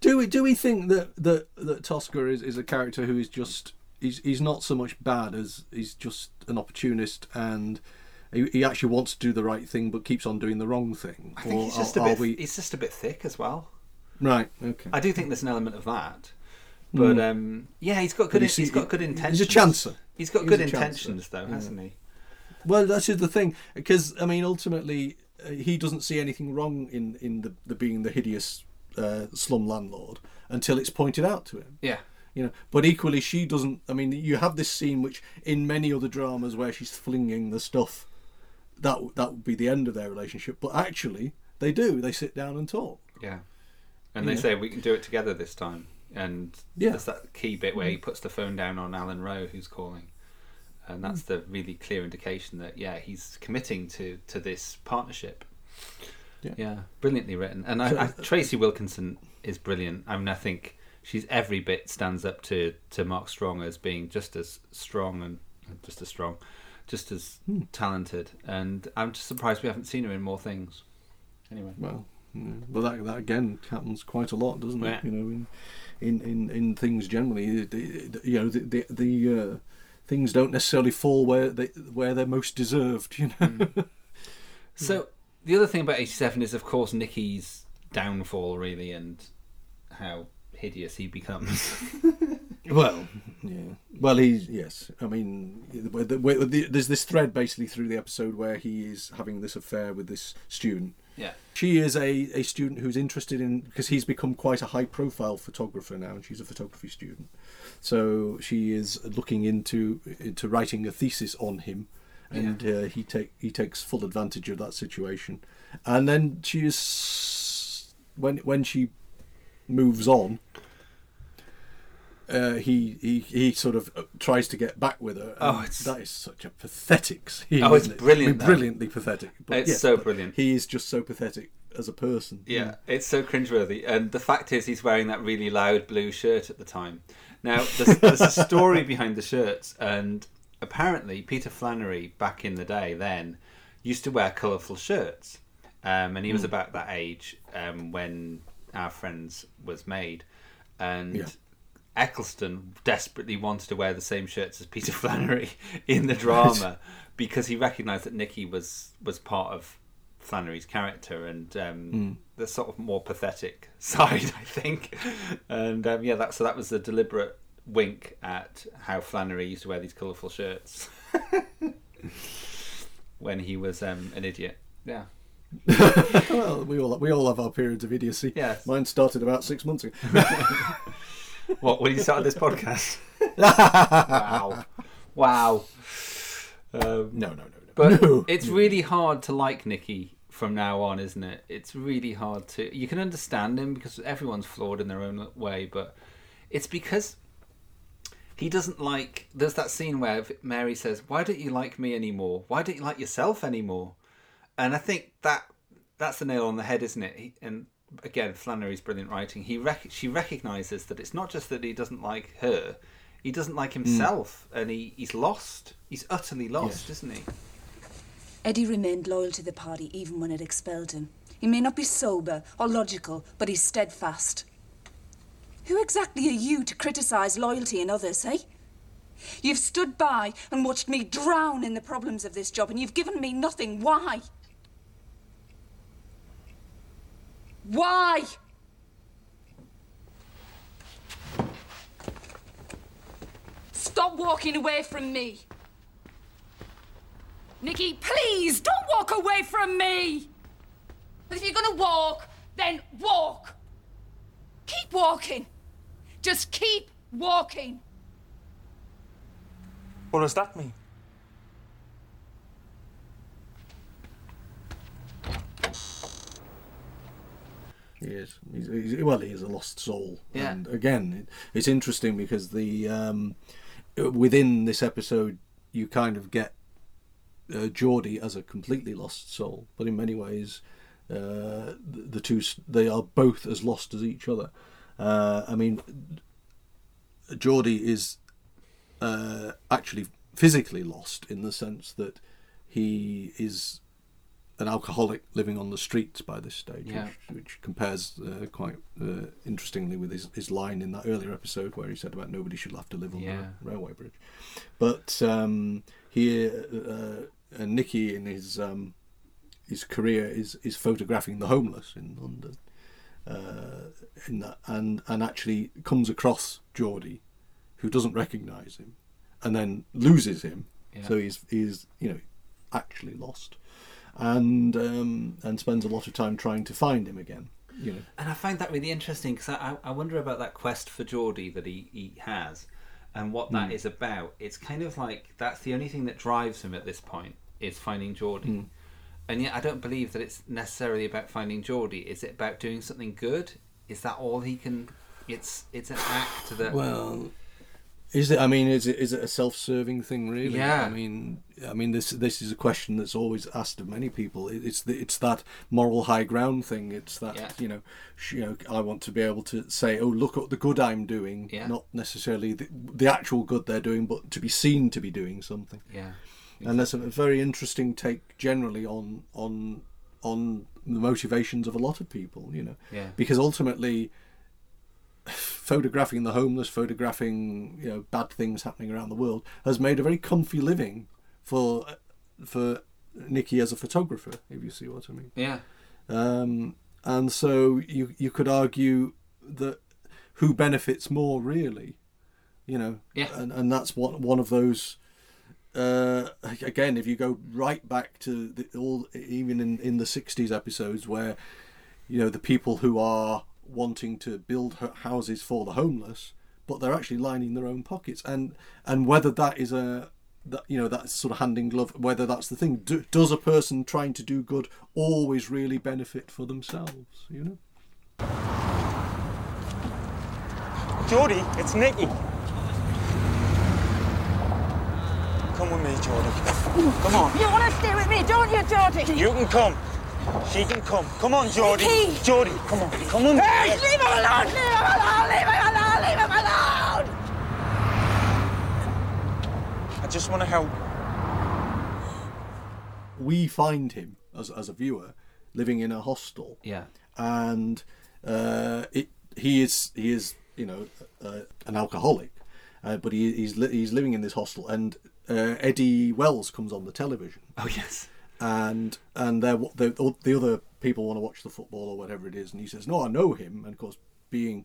Do we do we think that that that Tosker is, is a character who is just he's he's not so much bad as he's just an opportunist and he, he actually wants to do the right thing but keeps on doing the wrong thing? I think Or he's just are- a bit. we- He's just a bit thick as well. Right. Okay. I do think there's an element of that, but Mm. um, yeah, he's got good. he's- he's got good he's a chancer. He's got He's good chancer. intentions, though, hasn't he? Well, that's just the thing because I mean, ultimately, uh, he doesn't see anything wrong in in the, the being the hideous uh, slum landlord until it's pointed out to him. Yeah. You know, but equally, she doesn't. I mean, you have this scene which, in many other dramas, where she's flinging the stuff. That that would be the end of their relationship. But actually, they do. They sit down and talk. Yeah. And they Yeah. say we can do it together this time. And Yeah. there's that key bit where he puts the phone down on Alan Rowe, who's calling, and that's the really clear indication that yeah, he's committing to to this partnership. Yeah. brilliantly written, and I, I, Tracey Wilkinson is brilliant. I mean, I think she's every bit stands up to to Mark Strong as being just as strong and just as strong, just as Hmm. talented, and I'm just surprised we haven't seen her in more things. Anyway, Well, yeah. well, that that again happens quite a lot, doesn't Yeah. it? You know, in in in, in things generally, the, you know, the the, the uh, things don't necessarily fall where they where they're most deserved. You know. Mm. So the other thing about eighty-seven is, of course, Nicky's downfall, really, and how hideous he becomes. Well, yeah. Well, he's yes. I mean, the, the, the, there's this thread basically through the episode where he is having this affair with this student. Yeah. She is a, a student who's interested in because he's become quite a high profile photographer now, and she's a photography student. So she is looking into into writing a thesis on him, and uh, he take he takes full advantage of that situation, and then she is when when she moves on uh, he, he he sort of uh, tries to get back with her. Oh, it's- that is such a pathetic scene. Oh, it's it? brilliant, I mean, brilliantly pathetic. It's yes, so but brilliant. He is just so pathetic as a person. Yeah, it's so cringeworthy. And the fact is, he's wearing that really loud blue shirt at the time. Now, there's, there's a story behind the shirts, and apparently, Peter Flannery, back in the day then, used to wear colourful shirts. Um, and he was Mm. about that age um, when Our Friends was made. And Yeah. Eccleston desperately wanted to wear the same shirts as Peter Flannery in the drama because he recognised that Nicky was was part of Flannery's character and um, Mm. the sort of more pathetic side, I think. And um, yeah, that so that was a deliberate wink at how Flannery used to wear these colourful shirts when he was um, an idiot. Yeah. well, we all we all have our periods of idiocy. Yes. Mine started about six months ago. What when you started this podcast? wow, wow. Um, no, no, no, no. But No. it's really hard to like Nicky from now on, isn't it? It's really hard to. You can understand him because everyone's flawed in their own way, but it's because he doesn't like. There's that scene where Mary says, "Why don't you like me anymore? Why don't you like yourself anymore?" And I think that that's the nail on the head, isn't it? He, and again, Flannery's brilliant writing. He rec- she recognizes that it's not just that he doesn't like her; he doesn't like himself, and he, he's lost. He's utterly lost, isn't he? Eddie remained loyal to the party even when it expelled him. He may not be sober or logical, but he's steadfast. Who exactly are you to criticise loyalty in others, eh? You've stood by and watched me drown in the problems of this job, and you've given me nothing. Why? Why? Stop walking away from me. Nicky, please don't walk away from me. But if you're gonna walk, then walk. Keep walking. Just keep walking. What does that mean? He is. He's, he's, well, he is a lost soul. Yeah. And again, it, it's interesting because the um, within this episode, you kind of get uh, Geordie as a completely lost soul, but in many ways, uh, the, the two they are both as lost as each other. Uh, I mean, Geordie is uh, actually physically lost in the sense that he is an alcoholic living on the streets by this stage, Yeah. which, which compares uh, quite uh, interestingly with his, his line in that earlier episode where he said about nobody should have to live on Yeah. a railway bridge. But um, here, uh, uh, Nicky in his um, his career is is photographing the homeless in London, uh, in that, and and actually comes across Geordie, who doesn't recognise him, and then loses him. Yeah. So he's he's you know actually lost, and um, and spends a lot of time trying to find him again. You know. And I find that really interesting because I, I wonder about that quest for Geordie that he, he has and what that Mm. is about. It's kind of like that's the only thing that drives him at this point is finding Geordie. Mm. And yet I don't believe that it's necessarily about finding Geordie. Is it about doing something good? Is that all he can it's it's an act that Well, is it? I mean, is it is it a self-serving thing? Really? Yeah. I mean, I mean, this this is a question that's always asked of many people. It- It's the, it's that moral high ground thing. It's that Yeah. you know, sh- you know, I want to be able to say, oh, look at the good I'm doing, Yeah. not necessarily the, the actual good they're doing, but to be seen to be doing something. Yeah. And that's a very interesting take generally on on on the motivations of a lot of people. You know, Yeah. because ultimately photographing the homeless, photographing you know bad things happening around the world, has made a very comfy living for for Nicky as a photographer. If you see what I mean. Yeah. Um, and so you you could argue that who benefits more really, you know. Yeah. And and that's one one of those. Uh, again, if you go right back to the, all, even in, in the '60s episodes, where you know the people who are wanting to build houses for the homeless, but they're actually lining their own pockets, and and whether that is a that you know that's sort of hand in glove. Whether that's the thing, do, does a person trying to do good always really benefit for themselves? You know. Geordie, it's Nicky. Come with me, Geordie. Come on. You want to stay with me, don't you, Geordie? You can come. She can come. Come on, Geordie. Nicky. Geordie, come on. Come on. Hey, leave him alone! Leave him alone! Leave him alone! Leave him alone! I just want to help. we find him as as a viewer living in a hostel. Yeah. And uh, it he is he is you know uh, an alcoholic, uh, but he, he's li- he's living in this hostel, and uh, Eddie Wells comes on the television. Oh yes. And and they're, the the other people want to watch the football or whatever it is, and he says, "No, I know him." And of course, being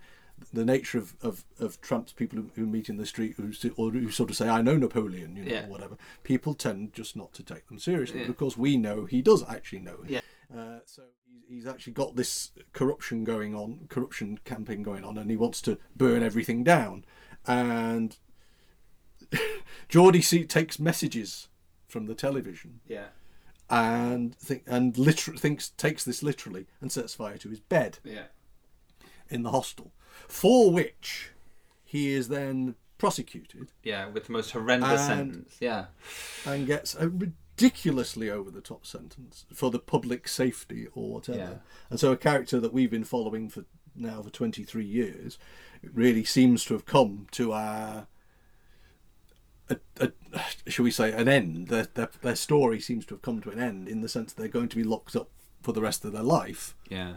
the nature of, of, of tramps, people who, who meet in the street who, or who sort of say, "I know Napoleon," you know, Yeah. whatever. People tend just not to take them seriously. Yeah. But of course, we know he does actually know him. Yeah. Uh, so he's, he's actually got this corruption going on, corruption campaign going on, and he wants to burn everything down. And Geordie takes messages from the television Yeah. And think and liter- thinks takes this literally and sets fire to his bed Yeah. in the hostel, for which he is then prosecuted Yeah. With the most horrendous And- sentence. Yeah. and gets a ridiculously over the top sentence for the public safety or whatever. Yeah. And so a character that we've been following for now for 23 years really seems to have come to our a, a, shall we say an end their, their, their story seems to have come to an end in the sense that they're going to be locked up for the rest of their life Yeah.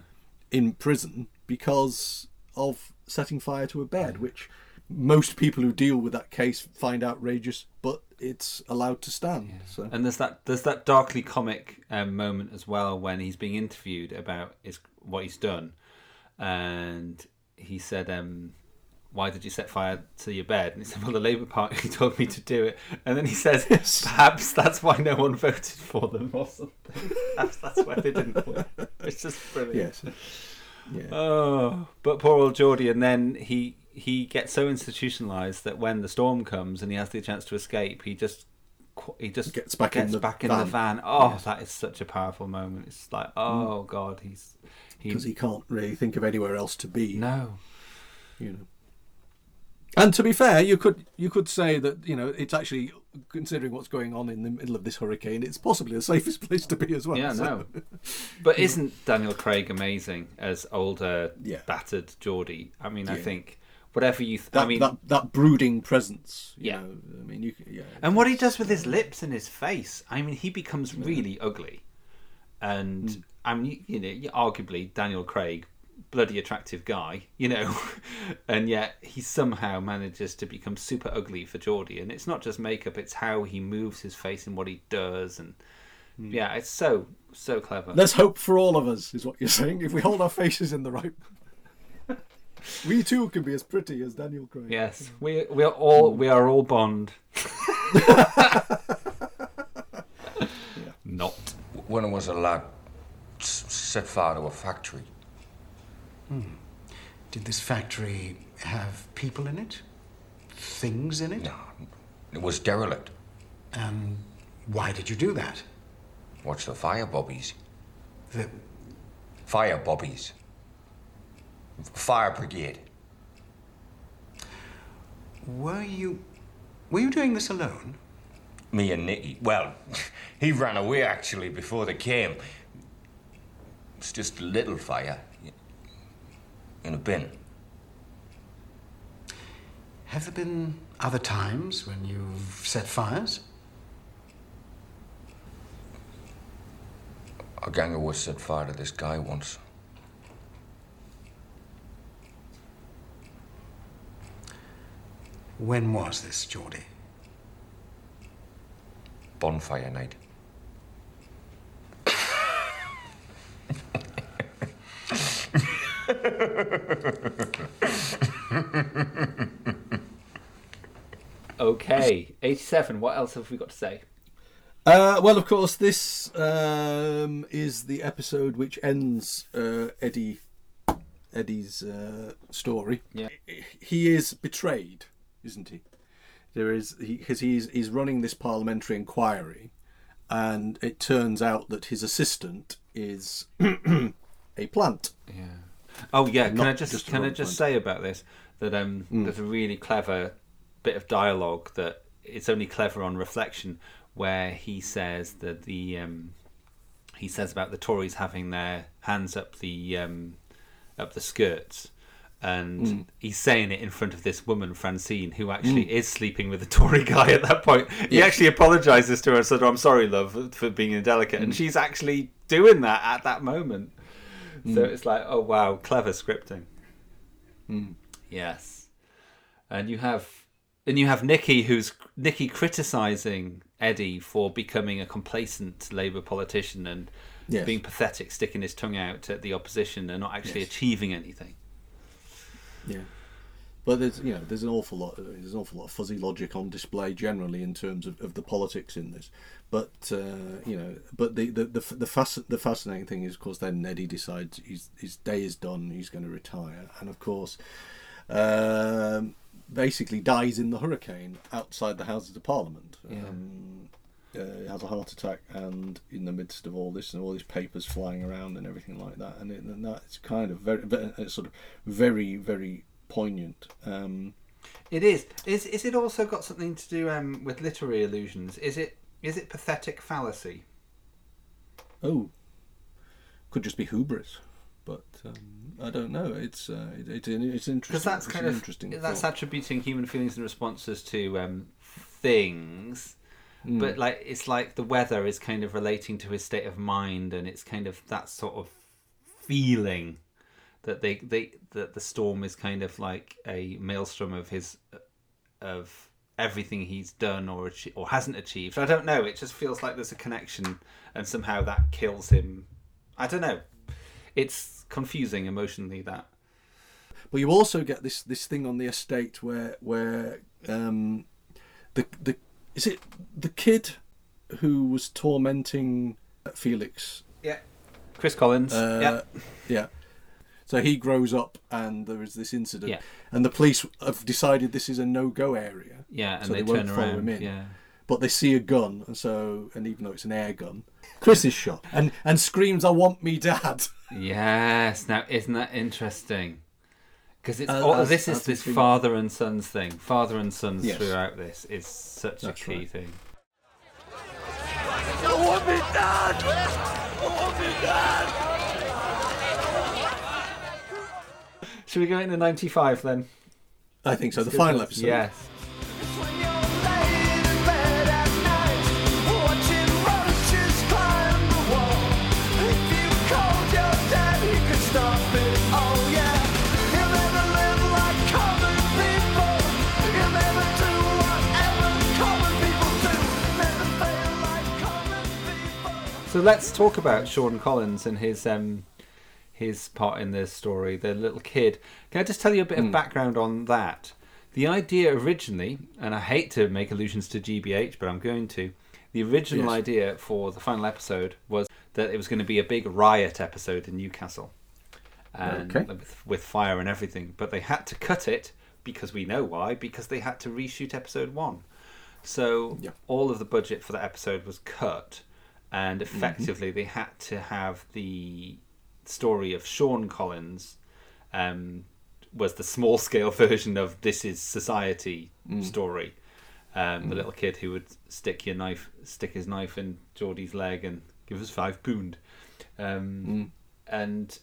in prison because of setting fire to a bed, which most people who deal with that case find outrageous, but it's allowed to stand. So And there's that there's that darkly comic um, moment as well when he's being interviewed about his what he's done, and he said, um, "Why did you set fire to your bed?" And he said, "Well, the Labour Party told me to do it." And then he says, "Perhaps that's why no one voted for them, or something. Perhaps that's why they didn't win." It's just brilliant. Yes. Yeah. Oh, but poor old Geordie, and then he he gets so institutionalized that when the storm comes and he has the chance to escape, he just he just Gets back in the back in the van. van. Oh, Yes. that is such a powerful moment. It's like, mm. oh god, he's he, because he can't really think of anywhere else to be. no, you know. And to be fair, you could you could say that you know it's actually considering what's going on in the middle of this hurricane, it's possibly the safest place to be as well. yeah, so- no. But isn't Daniel Craig amazing as older, Yeah. battered Geordie? I mean, I think whatever you, th- That, I mean, that that brooding presence. You Yeah. Know, I mean, you. Yeah. And what he does with his lips and his face, I mean, he becomes really ugly. And Hmm. I mean, you know, arguably Daniel Craig, bloody attractive guy, you know, and yet he somehow manages to become super ugly for Geordie. And it's not just makeup; it's how he moves his face and what he does, and hmm. yeah, it's so so clever. Let's hope for all of us, is what you're saying. If we hold our faces in the right. we too can be as pretty as Daniel Craig. Yes, we we are all we are all Bond. Not. When I was a lad, s- set fire to a factory. Did this factory have people in it? Things in it? No, it was derelict. And why did you do that? Watch the fire bobbies. The Fire bobbies. Fire brigade. Were you. Were you doing this alone? Me and Nicky. Well, he ran away actually before they came. It's just a little fire in a bin. Have there been other times when you've set fires? A gang of us set fire to this guy once. When was this, Geordie? Bonfire night. Okay, 87. What else have we got to say? Uh, well, of course, this um, is the episode which ends uh, Eddie Eddie's uh, story. Yeah. he is betrayed, isn't he? There is because he's he's running this parliamentary inquiry, and it turns out that his assistant is a plant. Yeah. Oh yeah. Can I just, just can I just say about this that um Mm. there's a really clever bit of dialogue that it's only clever on reflection where he says that the um he says about the Tories having their hands up the um up the skirts. And Mm. he's saying it in front of this woman, Francine, who actually Mm. is sleeping with the Tory guy at that point. He Yeah. actually apologises to her and said, "I'm sorry, love, for being indelicate." And Mm. she's actually doing that at that moment. So Mm. it's like, oh wow, clever scripting. Mm. Yes, and you have and you have Nicky, who's Nicky criticizing Eddie for becoming a complacent Labour politician and Yes. being pathetic, sticking his tongue out at the opposition and not actually Yes. achieving anything. Yeah, but there's you know there's an awful lot there's an awful lot of fuzzy logic on display generally in terms of, of the politics in this. But uh, you know, but the the the the, fasc- the fascinating thing is, of course, then Neddy decides his his day is done, he's going to retire, and of course, um, basically dies in the hurricane outside the Houses of Parliament. Yeah. Um, uh, he has a heart attack, and in the midst of all this, and all these papers flying around and everything like that, and, it, and that's kind of very, very sort of very, very poignant. Um, It is. Is is it also got something to do um, with literary illusions? Is it is it pathetic fallacy? oh, could just be hubris, but um, I don't know. It's uh, it, it's it's interesting. because that's kind of interesting. that's thought. attributing human feelings and responses to um, things Mm. but like it's like the weather is kind of relating to his state of mind and it's kind of that sort of feeling that they they that the storm is kind of like a maelstrom of his of everything he's done or or hasn't achieved i don't know it just feels like there's a connection and somehow that kills him i don't know it's confusing emotionally that But you also get this this thing on the estate where where um, the the is it the kid who was tormenting Felix? Yeah. Chris Collins. Uh, yeah. yeah. So he grows up, and there is this incident, Yeah. and the police have decided this is a no-go area. Yeah, and so they they, won't turn follow around, him in. yeah. But they see a gun, and so and even though it's an air gun, Chris is shot and and screams, "I want me dad." Yes. Now, isn't that interesting? Because it's As- all, as- this is this it's father and sons thing. Father and sons Yes. throughout this is such That's a key right. thing. I want me dad! I want me dad! Should we go into ninety five then? I think so. Let's The final to- episode. Yes. Watching roaches climb the wall. If you called your dad, he could stop it. Oh yeah. He'll never live like common people. He'll never do whatever common people do. Never fail like common So let's talk about Sean Collins and his um his part in this story, the little kid. Can I just tell you a bit of Hmm. background on that? The idea originally, and I hate to make allusions to GBH, but I'm going to. The original Yes. idea for the final episode was that it was going to be a big riot episode in Newcastle, and Okay. with, with fire and everything. But they had to cut it because we know why. Because they had to reshoot episode one. So all of the budget for that episode was cut, and effectively they had to have the story of Sean Collins um, was the small scale version of this is society Mm. story. Um, The Mm. little kid who would stick your knife, stick his knife in Geordie's leg and give us five pound. Um, Mm. And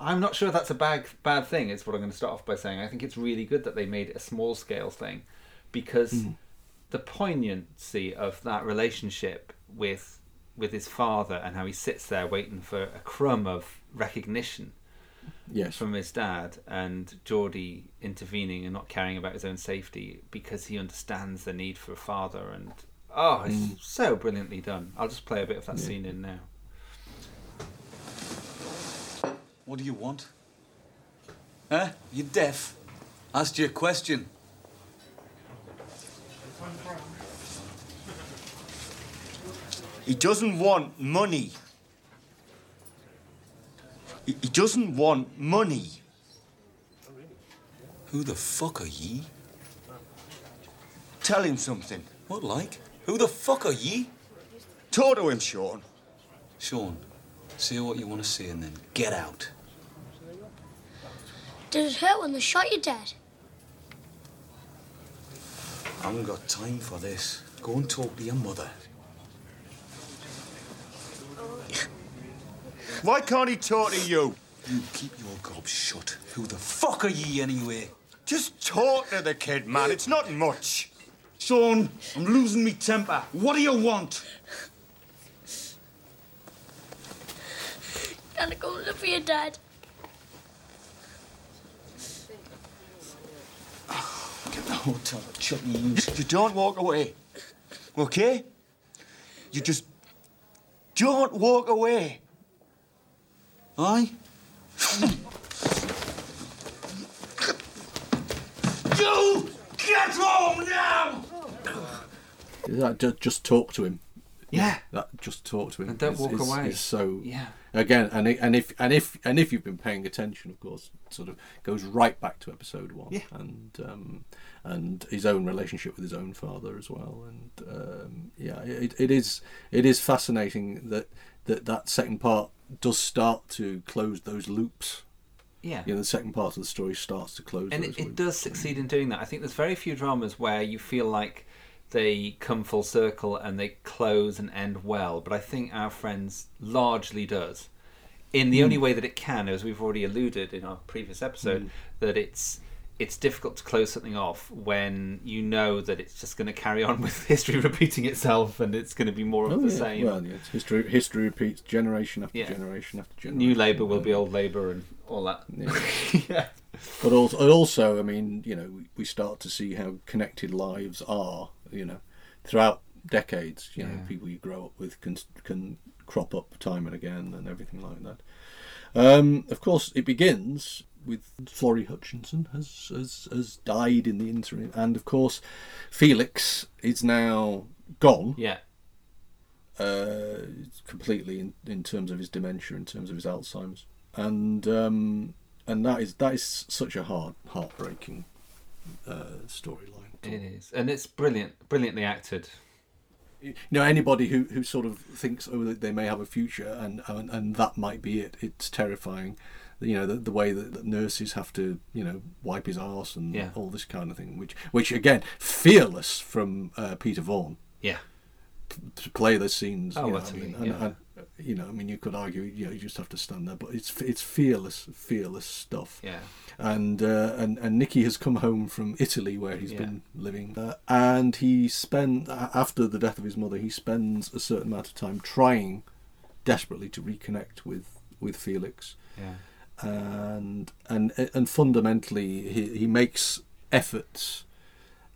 I'm not sure that's a bad bad thing. It's what I'm going to start off by saying. I think it's really good that they made it a small scale thing because Mm. the poignancy of that relationship with with his father and how he sits there waiting for a crumb of recognition Yes. from his dad and Geordie intervening and not caring about his own safety because he understands the need for a father and oh it's Mm. so brilliantly done i'll just play a bit of that Yeah. scene in now What do you want? Huh? You deaf? Asked you a question. He doesn't want money. He, he doesn't want money. Who the fuck are ye? Tell him something. What like? Who the fuck are ye? Talk to him, Sean. Sean, say what you want to say and then get out. Did it hurt when they shot you dead? I haven't got time for this. Go and talk to your mother. Why can't he talk to you? You keep your gob shut. Who the fuck are ye anyway? Just talk to the kid, man. It's not much. Sean, I'm losing me temper. What do you want? Gotta go look for your dad. Get the hotel, chuck me use. You don't walk away. Okay? You just don't walk away. Aye? you get home now! Just talk to him. Yeah. That just talk to him. And don't walk away. so Yeah. Again, and and if and if and if you've been paying attention, of course, it sort of goes right back to episode one. Yeah. And um, and his own relationship with his own father as well. And um, yeah, it, it is it is fascinating that that that second part does start to close those loops. Yeah. You know, the second part of the story starts to close and it, it does succeed in doing that. I think there's very few dramas where you feel like they come full circle and they close and end well, but I think Our Friends largely does. In the Mm. only way that it can, as we've already alluded in our previous episode, Mm. that it's it's difficult to close something off when you know that it's just going to carry on with history repeating itself and it's going to be more of Oh, the yeah. same. Well, yeah, history history repeats generation after Yeah. generation after generation. New Labour will be old Labour and all that. Yeah. But also, also, I mean, you know, we start to see how connected lives are. You know, throughout decades. You know, people you grow up with can can crop up time and again, and everything like that. Um, of course, it begins with Florrie Hutchinson has, has has died in the interim, and of course, Felix is now gone. Yeah. Uh, completely in, in terms of his dementia, in terms of his Alzheimer's, and um, and that is that is such a hard, heartbreaking uh, storyline. It is, and it's brilliant, brilliantly acted. you know anybody who, who sort of thinks oh that they may have a future and and, and that might be it it's terrifying you know the, the way that, that nurses have to you know wipe his arse and Yeah. all this kind of thing which which again fearless from uh, Peter Vaughan Yeah. to play those scenes Oh, you know, I mean, and, yeah. and, you know I mean you could argue you know you just have to stand there but it's it's fearless fearless stuff Yeah. and uh, and and Nicky has come home from Italy where he's Yeah. been living, uh, and he spent after the death of his mother, he spends a certain amount of time trying desperately to reconnect with with Felix, Yeah. and and and fundamentally he he makes efforts.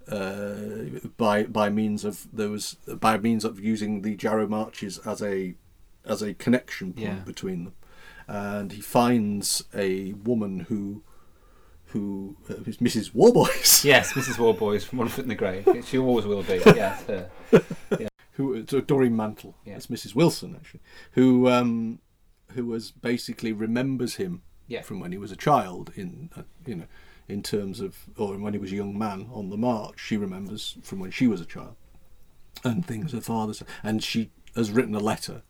Uh, by by means of those by means of using the Jarrow marches as a as a connection point Yeah. between them, and he finds a woman who who uh, who's Mrs. Warboys. Yes, Mrs. Warboys from One Foot in the Grave. She always will be. Yes, her. Yeah. who so Doreen Mantle. Yeah. It's Mrs. Wilson actually, who um, who was basically remembers him Yeah. from when he was a child in uh, you know in terms of or when he was a young man on the march. She remembers from when she was a child and things her father said, and she has written a letter,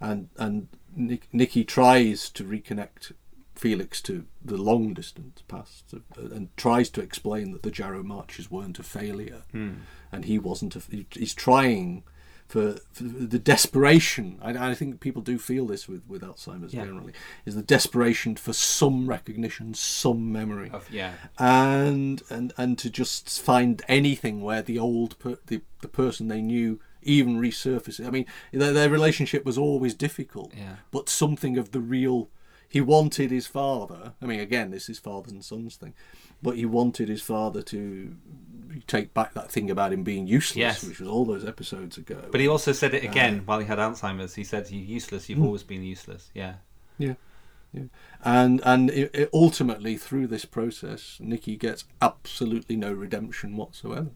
and and Nick, Nicky tries to reconnect Felix to the long distance past uh, and tries to explain that the Jarrow marches weren't a failure, Hmm. and he wasn't. A, he's trying for, for the desperation. I, I think people do feel this with with Alzheimer's Yeah. generally. Is the desperation for some recognition, some memory Of- yeah. and and and to just find anything where the old per, the the person they knew even resurfaces. I mean, their, their relationship was always difficult, Yeah. but something of the real. He wanted his father. I mean, again, this is fathers and sons thing, but he wanted his father to take back that thing about him being useless, Yes. which was all those episodes ago. But he also said it again Uh, while he had Alzheimer's. He said, "You're useless. You've Mm. always been useless." Yeah. Yeah, yeah, and and it, it ultimately through this process, Nicky gets absolutely no redemption whatsoever.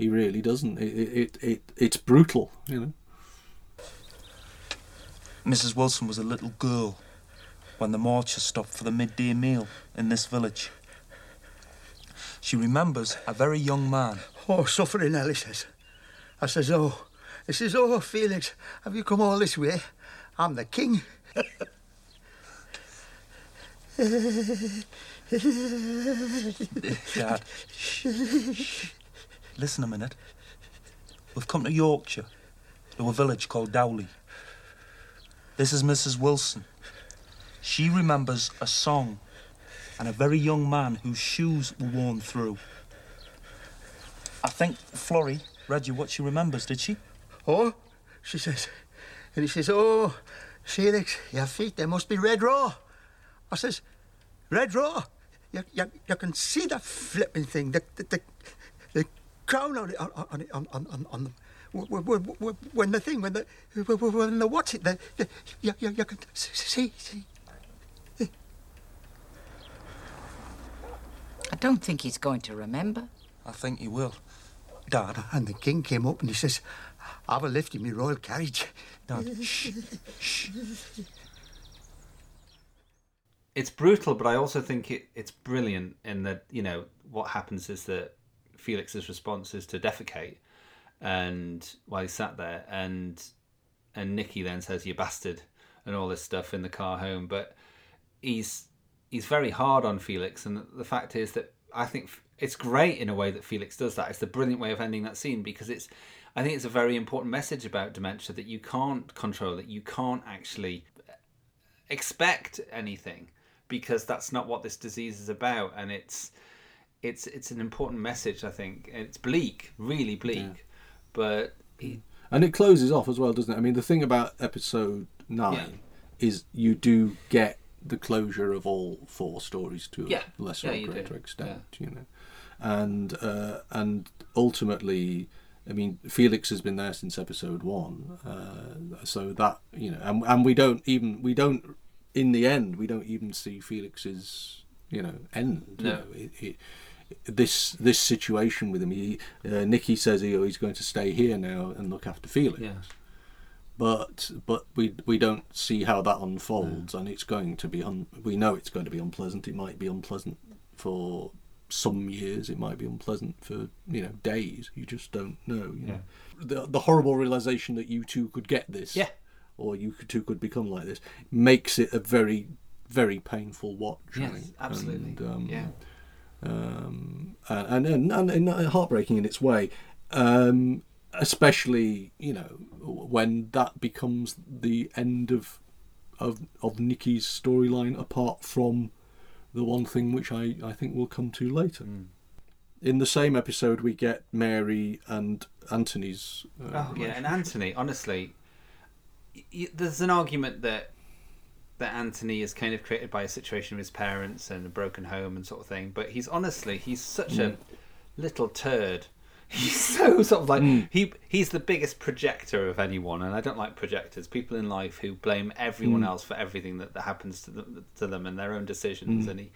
He really doesn't. It it, it, it it's brutal, you know. Mrs. Wilson was a little girl when the marchers stopped for the midday meal in this village. She remembers a very young man. Oh, suffering hell, he says. I says, oh. He says, oh, Felix, have you come all this way? I'm the king. Dad. Listen a minute. We've come to Yorkshire, to a village called Dowley. This is Mrs. Wilson. She remembers a song and a very young man whose shoes were worn through. I think Florrie read you what she remembers, did she? Oh, she says. And he says, oh, Felix, your feet, they must be red raw. I says, red raw? You, you, you can see the flipping thing, the, the, the, the crown on it, on, on, it- on, on, on, on them. When, when, when- when the thing, when the, when, when the what's it, the, the, you, you, you can see, see. I don't think he's going to remember. I think he will. Dad. And the king came up and he says, I have a lift in my royal carriage. Dad, shh, shh. it's brutal, but I also think it, it's brilliant in that you know what happens is that Felix's response is to defecate, and while he sat there, and and Nicky then says you bastard and all this stuff in the car home, but he's he's very hard on Felix, and the fact is that I think it's great in a way that Felix does that. It's the brilliant way of ending that scene because it's I think it's a very important message about dementia that you can't control it, you can't actually expect anything because that's not what this disease is about. And it's it's it's an important message i think it's bleak really bleak but he, And it closes off as well, doesn't it? I mean, the thing about episode nine is you do get the closure of all four stories to Yeah. a lesser Yeah, or you do. greater extent, you know. And uh, and ultimately, I mean, Felix has been there since episode one, uh, so that you know, and and we don't even we don't in the end we don't even see Felix's you know end. you No. know. It- it- this this situation with him, he, uh, Nicky says he, he's going to stay here now and look after Felix Yeah. but but we we don't see how that unfolds, and it's going to be un, we know it's going to be unpleasant. It might be unpleasant for some years. It might be unpleasant for you know days. You just don't know. You know? The the horrible realization that you two could get this, Yeah. or you two could become like this, makes it a very very painful watch. Yes, absolutely. And, um, Yeah. Um, and, and, and, and heartbreaking in its way, um, especially you know when that becomes the end of of of Nicky's storyline, apart from the one thing which I, I think we'll come to later. In the same episode, we get Mary and Anthony's. Uh, Oh yeah, and Anthony, honestly, y- y- there's an argument that that Anthony is kind of created by a situation with his parents and a broken home and sort of thing. But he's honestly, he's such Mm. a little turd. He's so sort of like Mm. he he's the biggest projector of anyone, and I don't like projectors. People in life who blame everyone Mm. else for everything that, that happens to them to them and their own decisions. Mm. And he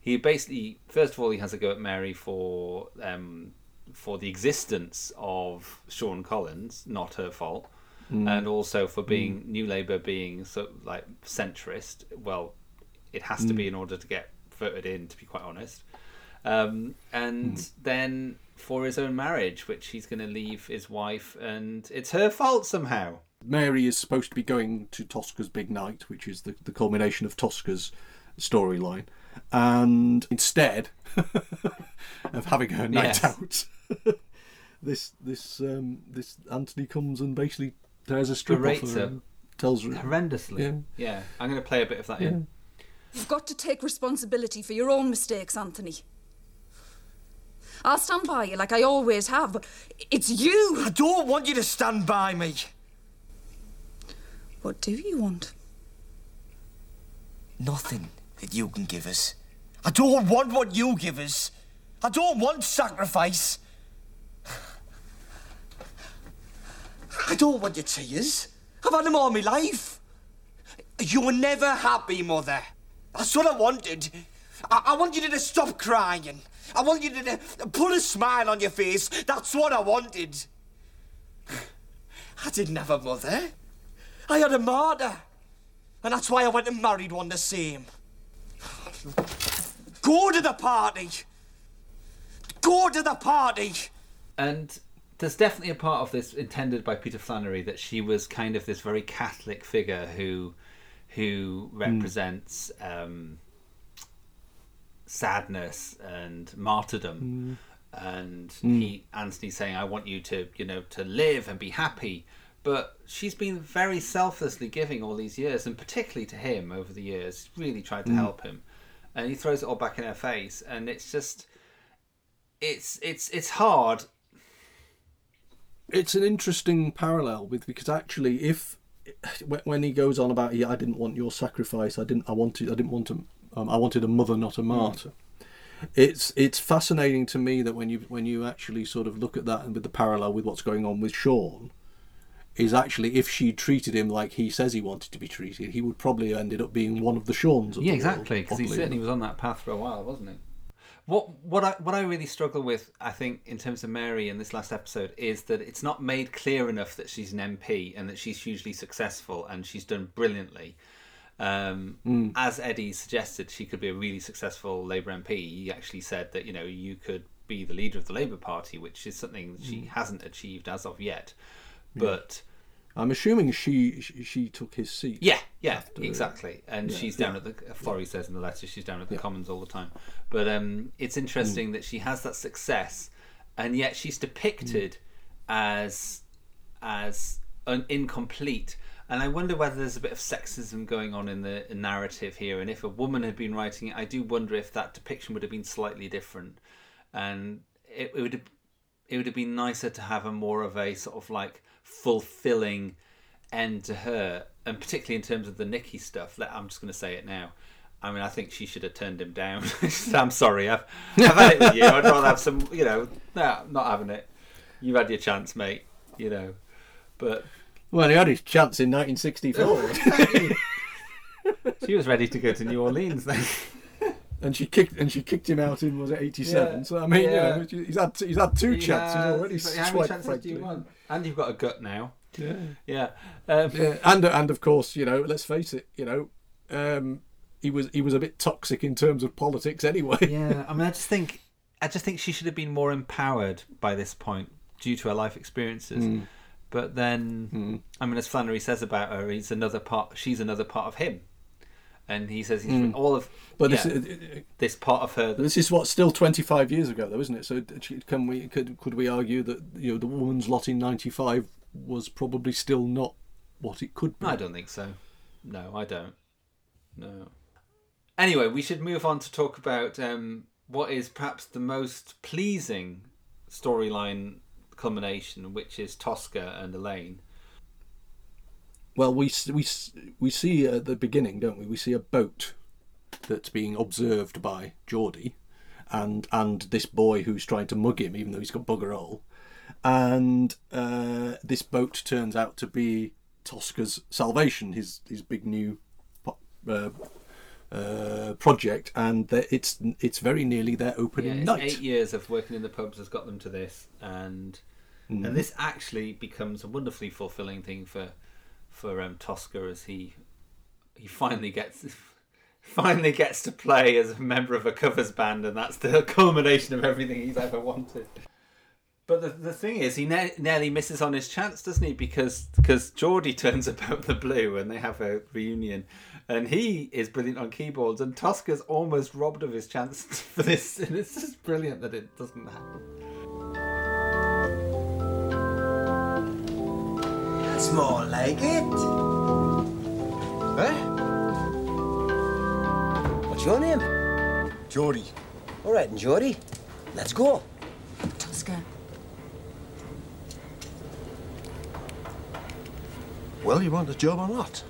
he basically first of all he has a go at Mary for um, for the existence of Sean Collins, not her fault, Mm. and also for being New Labour being so like centrist. Well, it has to Mm. be in order to get voted in, to be quite honest. Um, and Mm. then for his own marriage, which he's going to leave his wife, and it's her fault somehow. Mary is supposed to be going to Tosker's big night, which is the, the culmination of Tosker's storyline, and instead of having her night Yes. out, this this um, this Anthony comes and basically tears a strip off Berates her her and tells her horrendously. Yeah. Yeah, I'm going to play a bit of that in. You've got to take responsibility for your own mistakes, Anthony. I'll stand by you like I always have, but it's you. I don't want you to stand by me. What do you want? Nothing that you can give us. I don't want what you give us. I don't want sacrifice. I don't want your tears. I've had them all my life. You were never happy, Mother. That's what I wanted. I, I want you to stop crying. I want you to, put a smile on your face. That's what I wanted. I didn't have a mother. I had a martyr. And that's why I went and married one the same. Go to the party. Go to the party. And there's definitely a part of this intended by Peter Flannery that she was kind of this very Catholic figure who who represents um, sadness and martyrdom. And Mm. he Anthony saying, "I want you to, you know, to live and be happy." But she's been very selflessly giving all these years, and particularly to him over the years, really tried to Mm. help him, and he throws it all back in her face, and it's just, it's it's it's hard it's an interesting parallel with because actually if when- he goes on about yeah I didn't want your sacrifice I didn't I wanted I didn't want to, um, I wanted a mother not a martyr it's it's fascinating to me that when you when you actually sort of look at that and with the parallel with what's going on with Sean is actually if she treated him like he says he wanted to be treated he would probably have ended up being one of the Seans of yeah, the exactly. Because he certainly was on that path for a while, wasn't he? What what I what I really struggle with, I think, in terms of Mary in this last episode, is that it's not made clear enough that she's an MP and that she's hugely successful and she's done brilliantly. Um, Mm. As Eddie suggested, she could be a really successful Labour MP. He actually said that you know you could be the leader of the Labour Party, which is something that she Mm. hasn't achieved as of yet. But I'm assuming she, she took his seat yeah, yeah, exactly. And Yeah, she's down yeah. at the Florrie says in the letter she's down at the Yeah. Commons all the time. But um, it's Mm. interesting that she has that success, and yet she's depicted Mm. as as an incomplete. And I wonder whether there's a bit of sexism going on in the narrative here. And if a woman had been writing it, I do wonder if that depiction would have been slightly different. And it, it would have, it would have been nicer to have a more of a sort of like fulfilling end to her, and particularly in terms of the Nicky stuff. Let, I'm just going to say it now. I mean, I think she should have turned him down. I'm sorry, I've, I've had it with you. I'd rather have some, you know, no, not having it. You've had your chance, mate. You know, but well he had his chance in 1964 she was ready to go to New Orleans then. and she kicked and she kicked him out in was it 87 Yeah. so I mean Yeah. you know he's had he's had two He chances has- already but How many swiped, chances do you want? And you've got a gut now. Yeah. Yeah. Um, yeah, and and of course, you know, let's face it, you know, um, he was he was a bit toxic in terms of politics anyway. yeah, I mean, I just think, I just think she should have been more empowered by this point due to her life experiences. Mm. But then, I mean, as Flannery says about her, he's another part. She's another part of him, and he says he's Mm. all of. But yeah, this, this part of her. this is what still 25 years ago, though, isn't it? So can we could could we argue that you know the woman's lot in 95 was probably still not what it could be? I don't think so. No, I don't. No. Anyway, we should move on to talk about um, what is perhaps the most pleasing storyline culmination, which is Tosker and Elaine. Well, we we we see at the beginning, don't we? We see a boat that's being observed by Geordie, and and this boy who's trying to mug him, even though he's got bugger all. And uh, this boat turns out to be Tosker's salvation, his his big new uh, uh, project, and it's it's very nearly their opening it's night. eight years of working in the pubs has got them to this, and Mhm. and this actually becomes a wonderfully fulfilling thing for for um, Tosker as he he finally gets finally gets to play as a member of a covers band, and that's the culmination of everything he's ever wanted. But the, the thing is, he ne- nearly misses on his chance, doesn't he? Because because Geordie turns up out of the blue and they have a reunion, and he is brilliant on keyboards, and Tosker's almost robbed of his chance for this, and it's just brilliant that it doesn't happen. That's more like it. Eh? What's your name? Geordie. All right, and Geordie, let's go. Tosker. Well, you want the job or not?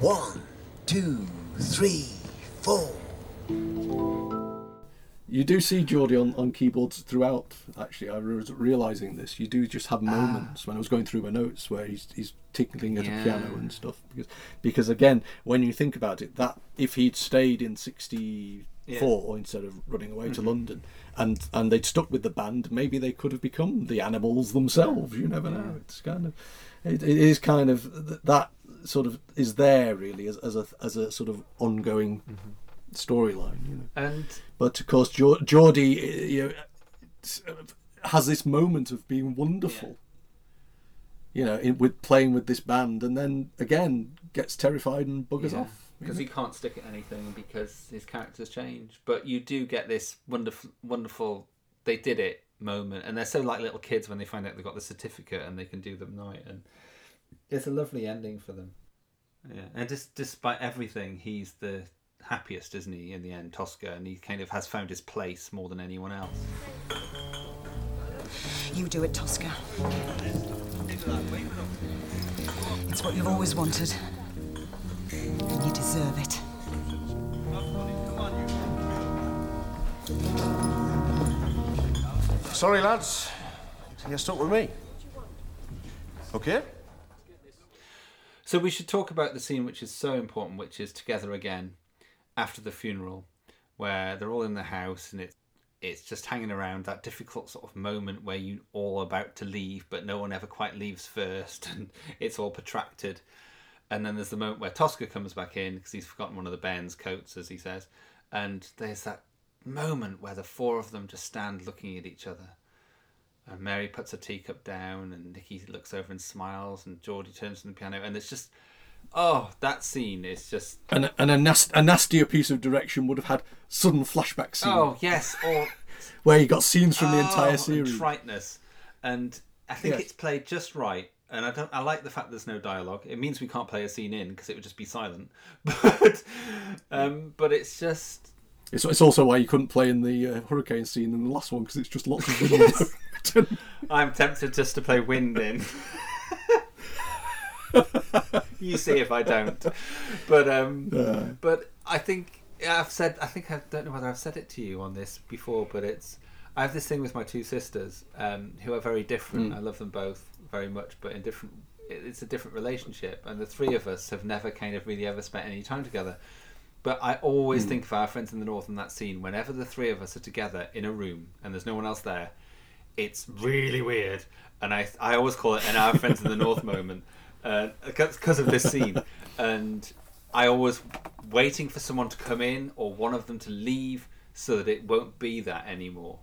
One, two, three, four. You do see Geordie on, on keyboards throughout. Actually, I was realizing this. You do just have ah. moments when I was going through my notes where he's he's tinkling at Yeah. a piano and stuff. Because because again, when you think about it, that if he'd stayed in '64 instead of running away to Mhm. London, and and they'd stuck with the band, maybe they could have become the animals themselves. You never know. It's kind of it, it is kind of that sort of is there really as, as a as a sort of ongoing storyline. You know. And But of course, Geor- Geordie uh, you know, has this moment of being wonderful. You know, in, with playing with this band, and then again gets terrified and buggers off. You because know. he mm-hmm. can't stick at anything because his character's change. But you do get this wonderful, wonderful. They did it moment, and they're so like little kids when they find out they've got the certificate and they can do them night, and it's a lovely ending for them. Yeah, and just despite everything, he's the happiest, isn't he? In the end, Tosker, and he kind of has found his place more than anyone else. You do it, Tosker. It's what you've always wanted. And you deserve it. Sorry, lads. You're stuck with me. Okay? So we should talk about the scene which is so important, which is together again after the funeral, where they're all in the house and it's it's just hanging around that difficult sort of moment where you all about to leave, but no one ever quite leaves first, and it's all protracted. And then there's the moment where Tosker comes back in because he's forgotten one of the Bairns coats, as he says, and there's that moment where the four of them just stand looking at each other. And Mary puts her teacup down, and Nicky looks over and smiles, and Geordie turns to the piano, and it's just, oh, that scene is just, And, and a, nast- a nastier piece of direction would have had sudden flashback scene. oh yes, or where you got scenes from the Oh, entire and series. triteness, and I think Yes. it's played just right. And I don't. I like the fact there's no dialogue. It means we can't play a scene in because it would just be silent. But, um, but it's just It's, it's also why you couldn't play in the uh, hurricane scene in the last one because it's just lots of wind. I'm tempted just to play wind in. you see if I don't. But um, Yeah. but I think I've said. I think I don't know whether I've said it to you on this before, but it's. I have this thing with my two sisters, um, who are very different. Mm. I love them both very much, but in different. It's a different relationship, and the three of us have never kind of really ever spent any time together. But I always Mm. think of our friends in the north in that scene. Whenever the three of us are together in a room and there's no one else there, it's really weird. And I, I always call it an our friends in the north moment because of this scene. And I always waiting for someone to come in or one of them to leave so that it won't be that anymore.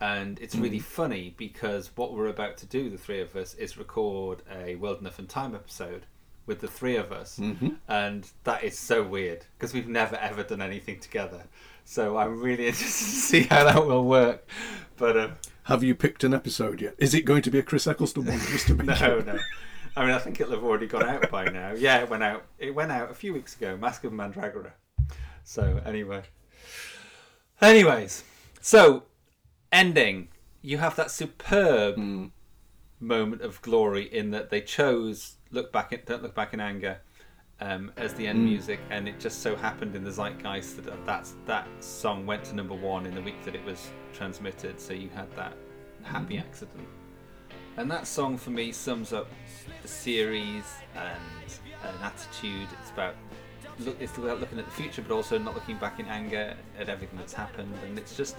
And it's really Mm. funny because what we're about to do, the three of us, is record a World Enough and Time episode with the three of us. Mhm. And that is so weird because we've never ever done anything together. So I'm really interested to see how that will work. But um, Have you picked an episode yet? Is it going to be a Chris Eccleston one? Just to make no, sure? no. I mean, I think it'll have already gone out by now. Yeah, it went out. It went out a few weeks ago. Masque of Mandragora. So anyway, anyways, so ending. You have that superb moment of glory in that they chose "Look Back, in, Don't Look Back in Anger" um, as the end Mm. music, and it just so happened in the zeitgeist that that's, that song went to number one in the week that it was transmitted. So you had that happy Mhm. accident. And that song for me sums up the series and an attitude. It's about look, it's about looking at the future, but also not looking back in anger at everything that's happened, and it's just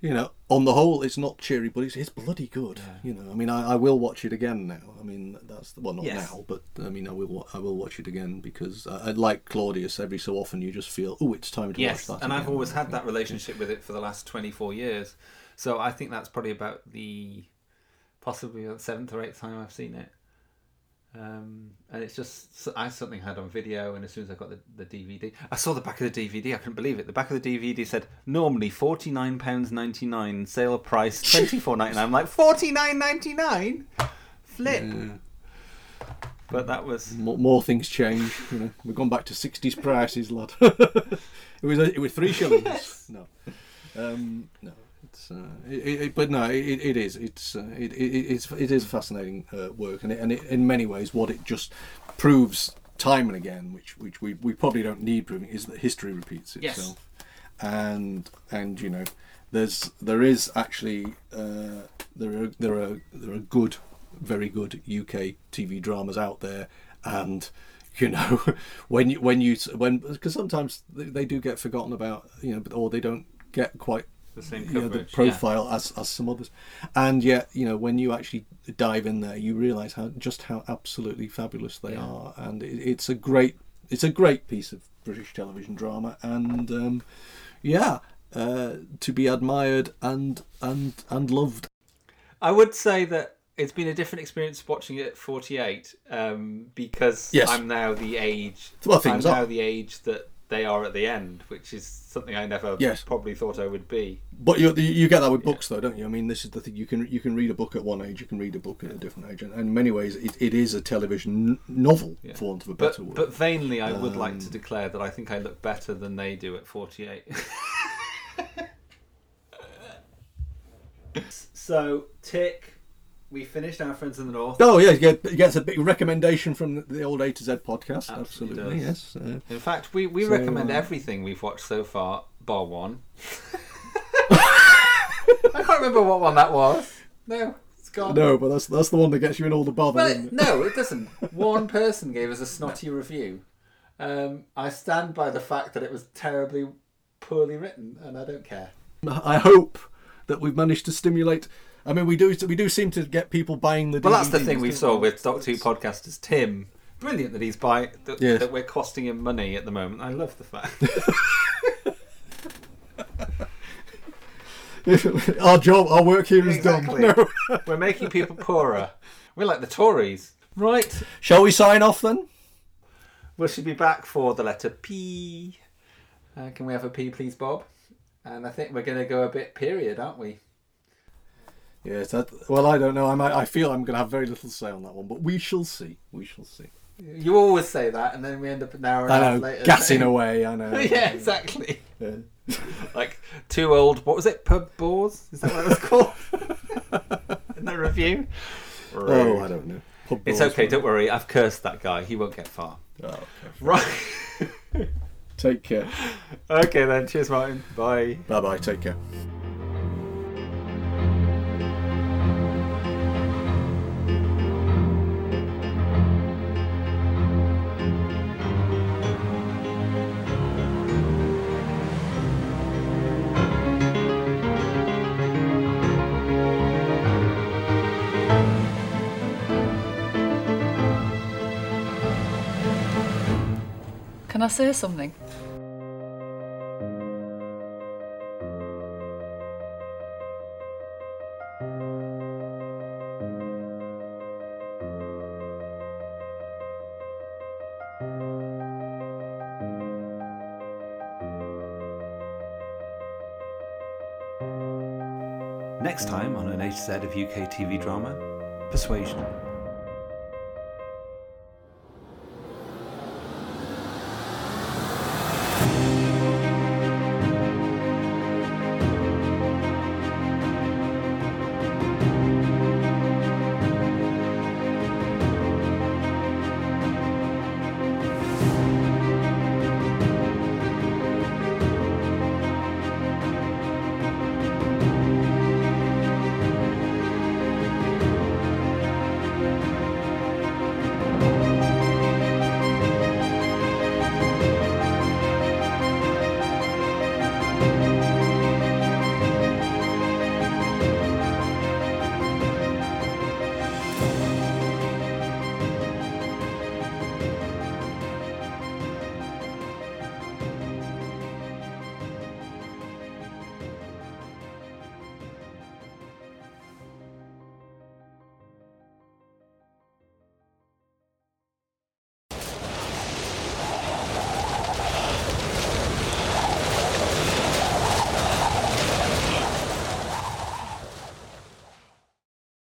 You know, on the whole, it's not cheery, but it's, it's bloody good. You know, I mean, I, I will watch it again now. I mean, that's well, not Yes. now, but I mean, I will I will watch it again because I, I like Claudius. Every so often, you just feel, oh, it's time to Yes, watch that. and I've always had that relationship with it for the last 24 years. So I think that's probably about the possibly the seventh or eighth time I've seen it. Um, and it's just I something I had on video, and as soon as I got the, the DVD, I saw the back of the DVD. I couldn't believe it. The back of the DVD said normally forty nine pounds ninety nine, sale price twenty four ninety nine. I'm like forty nine ninety nine, flip. But that was more, more things change. You know, we've gone back to sixties prices, lad. it was it was three shillings. No, um, no. It's, uh, it, it, but no, it, it is. It's uh, it, it, it's it is fascinating uh, work, and it, and it, in many ways, what it just proves time and again, which which we, we probably don't need proving, is that history repeats Yes. itself. And and you know, there's there is actually uh, there are there are there are good, very good UK TV dramas out there, and you know when you when you when because sometimes they, they do get forgotten about you know, but or they don't get quite The same you know, the coverage, yeah. profile as as some others, and yet you know when you actually dive in there, you realise how just how absolutely fabulous they Yeah. are, and it, it's a great it's a great piece of British television drama, and um, yeah, uh, to be admired and and and loved. I would say that it's been a different experience watching it at 48 um, because Yes. I'm now the age. Well, things I'm are. now the age that they are at the end, which is something I never Yes. probably thought I would be. But you you get that with books though, don't you? I mean, this is the thing. You can you can read a book at one age, you can read a book at a different age, and, in many ways, it, it is a television novel, for want of a better But, word. but vainly, I would like to Um, declare that I think I look better than they do at 48. so, Tick, we finished Our Friends in the North. Oh yeah, you gets a big recommendation from the, old A to Z podcast. Absolutely, does. yes. Uh, In fact, we, we so, recommend uh, everything we've watched so far, bar one. I can't remember what one that was. No, it's gone. No, but that's that's the one that gets you in all the bother. Well, it? no, it doesn't. One person gave us a snotty review. Um, I stand by the fact that it was terribly poorly written, and I don't care. I hope that we've managed to stimulate. I mean, we do we do seem to get people buying the. Well, that's the thing we saw with Doctor Who podcasters Tim. Brilliant that he's buying that, Yes. that we're costing him money at the moment. I love the fact. our job, our work here is Exactly. done. No. we're making people poorer. We're like the Tories, right? Shall we sign off then? We should be back for the letter P. Uh, can we have a P, please, Bob? And I think we're going to go a bit period, aren't we? Yes. That, well, I don't know. I might, I feel I'm going to have very little say on that one, but we shall see. We shall see. You always say that, and then we end up an hour and I half know, later. gassing saying- away, I know. yeah, exactly. Yeah. like two old. What was it? Pub bores? Is that what it was called? In the review. Oh, I don't know. Pub it's okay. Don't worry. I've cursed that guy. He won't get far. Oh, okay. Right. Take care. okay then. Cheers, Martin. Bye. Bye bye. Take care. I say something? Next time on an to of UK TV drama, Persuasion.